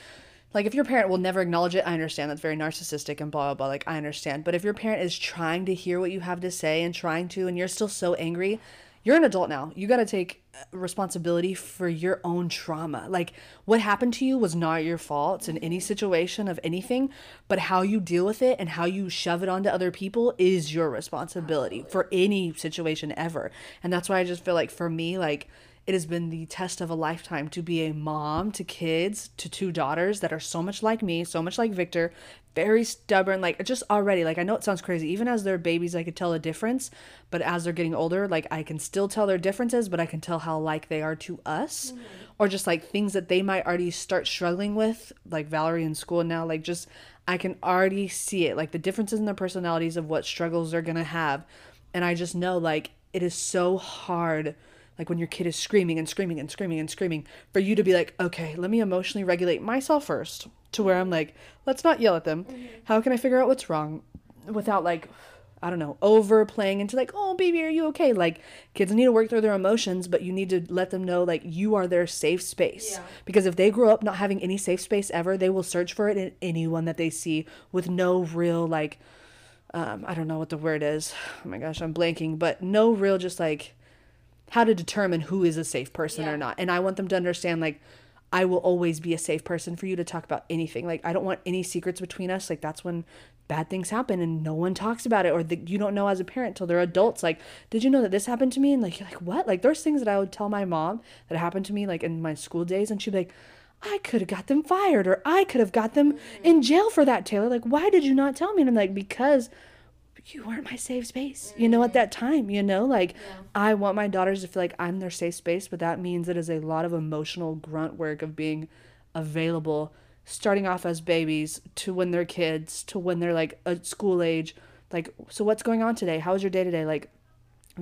[SPEAKER 2] Like if your parent will never acknowledge it, I understand that's very narcissistic and blah blah blah. Like I understand. But if your parent is trying to hear what you have to say and trying to and you're still so angry, you're an adult now. You got to take uh, responsibility for your own trauma. Like what happened to you was not your fault in any situation of anything, but how you deal with it and how you shove it onto other people is your responsibility for any situation ever. And that's why I just feel like for me like it has been the test of a lifetime to be a mom to kids, to two daughters that are so much like me, so much like Victor, very stubborn. Like, just already, like, I know it sounds crazy. Even as they're babies, I could tell a difference. But as they're getting older, like, I can still tell their differences, but I can tell how like they are to us. Mm-hmm. Or just like things that they might already start struggling with, like Valerie in school now. Like, just, I can already see it, like, the differences in their personalities of what struggles they're gonna have. And I just know, like, it is so hard like when your kid is screaming and screaming and screaming and screaming for you to be like okay let me emotionally regulate myself first to where i'm like let's not yell at them how can i figure out what's wrong without like i don't know overplaying into like oh baby are you okay like kids need to work through their emotions but you need to let them know like you are their safe space
[SPEAKER 3] Yeah.
[SPEAKER 2] because if they grow up not having any safe space ever they will search for it in anyone that they see with no real like um, I don't know what the word is. Oh my gosh, I'm blanking, but no real just like how to determine who is a safe person
[SPEAKER 3] Yeah.
[SPEAKER 2] or not. And I want them to understand like I will always be a safe person for you to talk about anything. Like I don't want any secrets between us. Like that's when bad things happen and no one talks about it or that you don't know as a parent till they're adults. Like did you know that this happened to me? And like you're like what? Like there's things that i would tell my mom that happened to me like in my school days and she'd be like i could have got them fired or i could have got them in jail for that taylor. Like why did you not tell me? And i'm like because you weren't my safe space. You know at that time you know like i want my daughters to feel like i'm their safe space but that means it is a lot of emotional grunt work of being available starting off as babies to when they're kids to when they're like a school age. Like so what's going on today? How was your day today? Like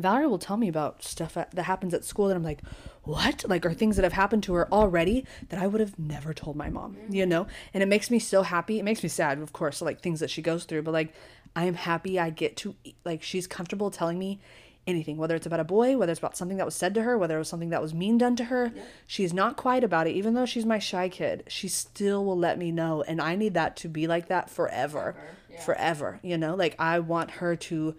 [SPEAKER 2] Valerie will tell me about stuff at, that happens at school that I'm like, what? Like, are things that have happened to her already that I would have never told my mom, you mm-hmm. know? And it makes me so happy. It makes me sad, of course, like things that she goes through, but like, I am happy I get to, like, she's comfortable telling me anything, whether it's about a boy, whether it's about something that was said to her, whether it was something that was mean done to her. She's not quiet about it, even though she's my shy kid. She still will let me know. And I need that to be like that forever.
[SPEAKER 3] yeah.
[SPEAKER 2] Forever. You know, like, I want her to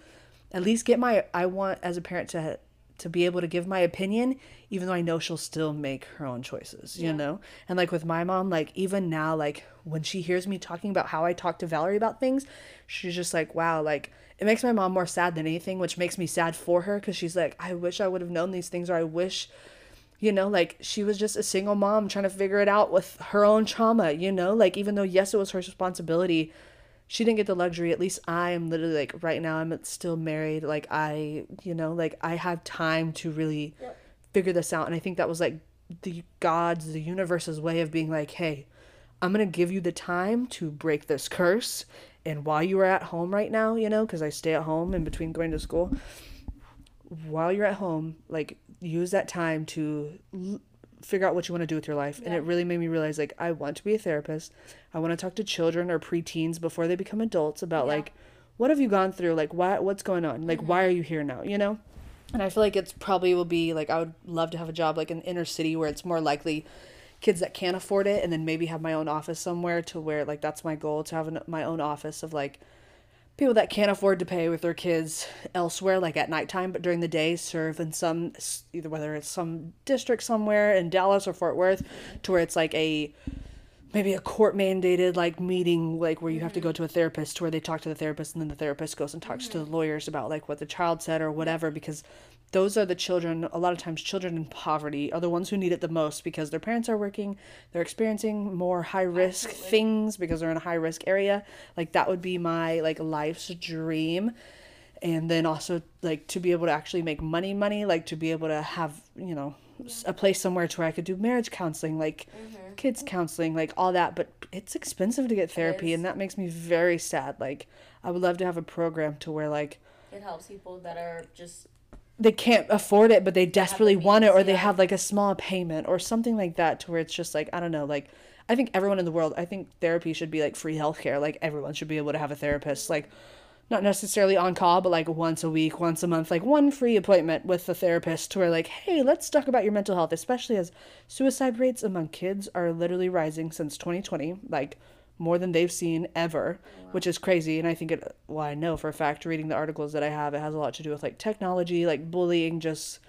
[SPEAKER 2] at least get my I want as a parent to to be able to give my opinion even though I know she'll still make her own choices, you know? And like with my mom, like even now like when she hears me talking about how I talk to Valerie about things, she's just like, "Wow, like it makes my mom more sad than anything, which makes me sad for her cuz she's like, I wish I would have known these things or I wish you know, like she was just a single mom trying to figure it out with her own trauma, you know? Like even though yes it was her responsibility, she didn't get the luxury at least i am literally like right now i'm still married like i you know like i have time to really figure this out and i think that was like the god's the universe's way of being like hey i'm gonna give you the time to break this curse and while you are at home right now you know because i stay at home in between going to school while you're at home like use that time to l- figure out what you want to do with your life. And it really made me realize like i want to be a therapist. I want to talk to children or preteens before they become adults about
[SPEAKER 3] Yeah.
[SPEAKER 2] like what have you gone through? Like why what's going on? Like mm-hmm. why are you here now? You know? And i feel like it's probably will be like i would love to have a job like in inner city where it's more likely kids that can't afford it and then maybe have my own office somewhere to where like that's my goal to have an, my own office of like people that can't afford to pay with their kids elsewhere like at nighttime but during the day serve in some either whether it's some district somewhere in dallas or fort worth to where it's like a maybe a court mandated like meeting like where you have to go mm-hmm. to a therapist to where they talk to the therapist and then the therapist goes and talks to the lawyers about like what the child said or whatever because those are the children a lot of times children in poverty are the ones who need it the most because their parents are working they're experiencing more high risk
[SPEAKER 3] Absolutely.
[SPEAKER 2] things because they're in a high risk area. Like that would be my like life's dream. And then also like to be able to actually make money money like to be able to have you know a place somewhere to where i could do marriage counseling like mm-hmm. kids counseling like all that. But it's expensive to get therapy and that makes me very sad. Like i would love to have a program to where like
[SPEAKER 1] It helps people that are just
[SPEAKER 2] they can't afford it but they desperately want it or they have like a small payment or something like that to where it's just like i don't know like i think everyone in the world i think therapy should be like free healthcare. Like everyone should be able to have a therapist like not necessarily on call but like once a week once a month like one free appointment with a therapist to where like hey let's talk about your mental health especially as suicide rates among kids are literally rising since 2020 like more than they've seen ever, oh, which is crazy. And I think it, well, I know for a fact, reading the articles that I have, it has a lot to do with like technology, like bullying, just,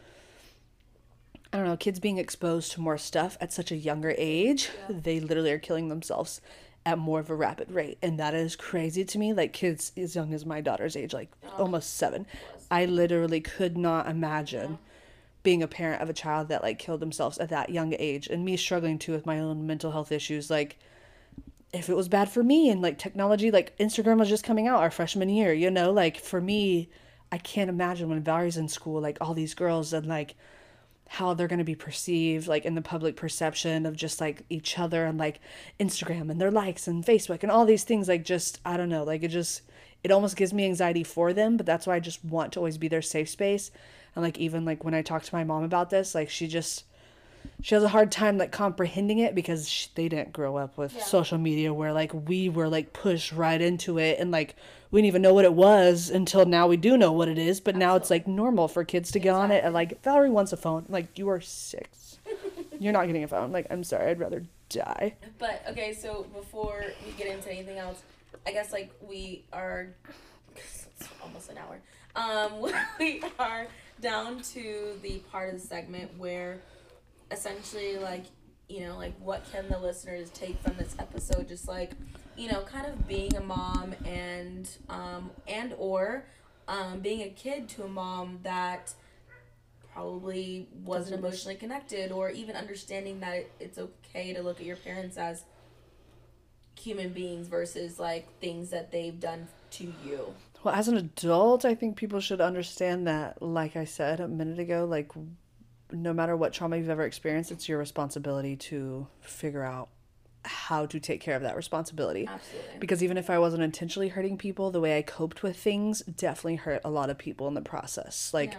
[SPEAKER 2] I don't know, kids being exposed to more stuff at such a younger age. They literally are killing themselves at more of a rapid rate. And that is crazy to me. Like kids as young as my daughter's age, like almost seven. I literally could not imagine being a parent of a child that like killed themselves at that young age and me struggling too with my own mental health issues like if it was bad for me and like technology like instagram was just coming out our freshman year you know? Like for me i can't imagine when valerie's in school like all these girls and like how they're going to be perceived like in the public perception of just like each other and like instagram and their likes and facebook and all these things like just i don't know like it just it almost gives me anxiety for them but that's why i just want to always be their safe space. And like even like when i talk to my mom about this like she just she has a hard time like comprehending it because sh they didn't grow up with
[SPEAKER 1] Yeah.
[SPEAKER 2] social media where like we were like pushed right into it and like we didn't even know what it was until now we do know what it is but now it's like normal for kids to get on it and like valerie wants a phone like you are six you're not getting a phone like i'm sorry i'd rather die
[SPEAKER 1] But okay, so before we get into anything else, I guess like we are it's almost an hour. Um, we are down to the part of the segment where essentially like you know like what can the listeners take from this episode? Just like you know kind of being a mom and um and or um being a kid to a mom that probably wasn't emotionally connected or even understanding that it's okay to look at your parents as human beings versus like things that they've done to you.
[SPEAKER 2] Well as an adult i think people should understand that like i said a minute ago like no matter what trauma you've ever experienced it's your responsibility to figure out how to take care of that responsibility
[SPEAKER 1] absolutely
[SPEAKER 2] because even if I wasn't intentionally hurting people, the way I coped with things definitely hurt a lot of people in the process. Like,
[SPEAKER 1] Yeah.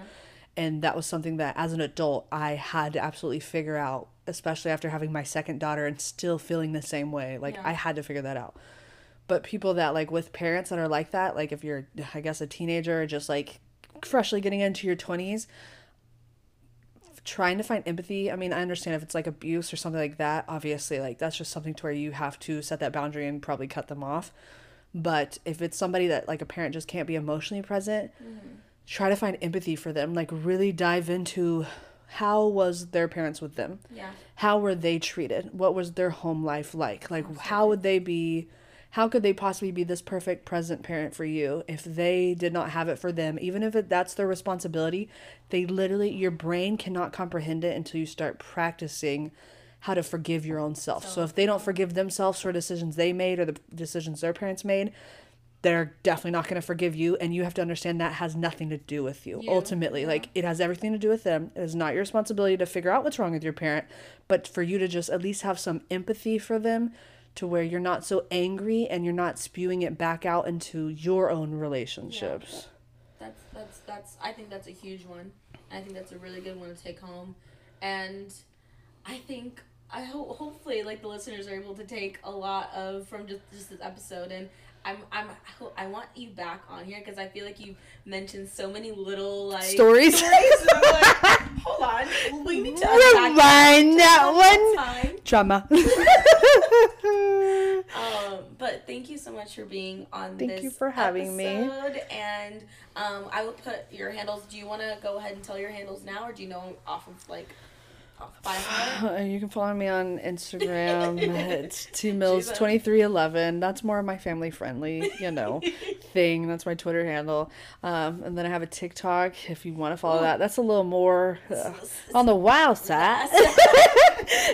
[SPEAKER 2] and that was something that as an adult I had to absolutely figure out, especially after having my second daughter and still feeling the same way. Like,
[SPEAKER 1] Yeah.
[SPEAKER 2] I had to figure that out. But people that, like, with parents that are like that, like, if you're, I guess, a teenager or just like freshly getting into your 20s, trying to find empathy. I mean, I understand if it's like abuse or something like that, obviously, like that's just something to where you have to set that boundary and probably cut them off. But if it's somebody that like a parent just can't be emotionally present, mm-hmm. try to find empathy for them. Like really dive into how was their parents with them?
[SPEAKER 1] yeah
[SPEAKER 2] How were they treated? What was their home life like? Like how would they be how could they possibly be this perfect present parent for you if they did not have it for them? Even if it, that's their responsibility they literally your brain cannot comprehend it until you start practicing how to forgive your own self. So if they don't forgive themselves for decisions they made or the decisions their parents made they're definitely not going to forgive you and you have to understand that has nothing to do with you,
[SPEAKER 1] You,
[SPEAKER 2] ultimately. Like it has everything to do with them. It is not your responsibility to figure out what's wrong with your parent but for you to just at least have some empathy for them to where you're not so angry and you're not spewing it back out into your own relationships
[SPEAKER 1] That's that's that's I think that's a huge one. I think that's a really good one to take home, and I think I hope hopefully like the listeners are able to take a lot of from just just this episode and. I'm, I'm, I want you back on here because I feel like you mentioned so many little like
[SPEAKER 2] Stories.
[SPEAKER 1] stories like, Hold on, we need to
[SPEAKER 2] Rewind that one. drama
[SPEAKER 1] Um, but thank you so much for being on
[SPEAKER 2] Thank
[SPEAKER 1] this
[SPEAKER 2] you for having me.
[SPEAKER 1] And um, I will put your handles. Do you want to go ahead and tell your handles now, or do you know off of like off by heart?
[SPEAKER 2] You can follow me on Instagram. it's two mills twenty three eleven. That's more of my family friendly, you know, thing. That's my Twitter handle. Um, and then I have a TikTok if you want to follow that. That's a little more uh, on the wild side.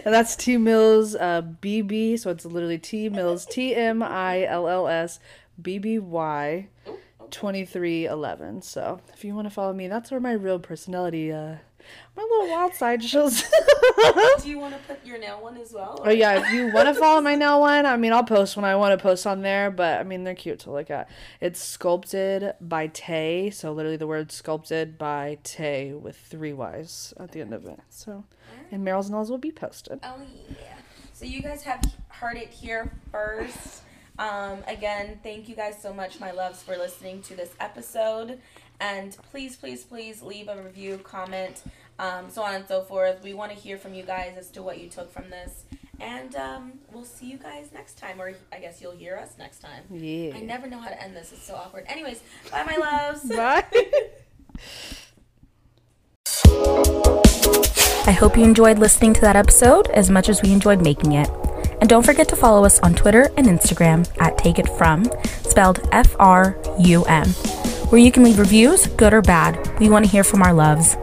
[SPEAKER 2] and that's T Mills uh, BB. So it's literally T Mills T M I L L S B B Y.
[SPEAKER 1] Oh,
[SPEAKER 2] 2311. So if you want to follow me, that's where my real personality, uh, my little wild side shows.
[SPEAKER 3] Do you want to put your nail one as well?
[SPEAKER 2] Oh yeah, if you want to follow my nail one, I mean, I'll post when I want to post on there. But I mean, they're cute to look at. It's sculpted by Tay, so literally the word sculpted by Tay with three Y's at the end of it. So, and Meryl's nails will be posted.
[SPEAKER 3] Oh yeah. So you guys have heard it here first. Um, again, thank you guys so much, my loves, for listening to this episode. And please, please, please leave a review, comment, um, so on and so forth. We want to hear from you guys as to what you took from this. And um, we'll see you guys next time, or I guess you'll hear us next time.
[SPEAKER 2] Yeah.
[SPEAKER 3] I never know how to end this. It's so awkward. Anyways, bye, my loves.
[SPEAKER 2] Bye.
[SPEAKER 1] I hope you enjoyed listening to that episode as much as we enjoyed making it. And don't forget to follow us on Twitter and Instagram at Take It From, spelled F R U M, where you can leave reviews, good or bad. We want to hear from our loves.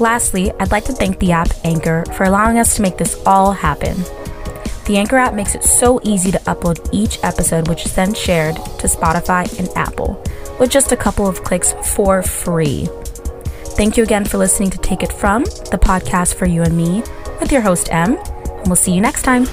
[SPEAKER 1] Lastly, I'd like to thank the app Anchor for allowing us to make this all happen. The Anchor app makes it so easy to upload each episode, which is then shared to Spotify and Apple with just a couple of clicks for free. Thank you again for listening to Take It From, the podcast for you and me, with your host, M, and we'll see you next time.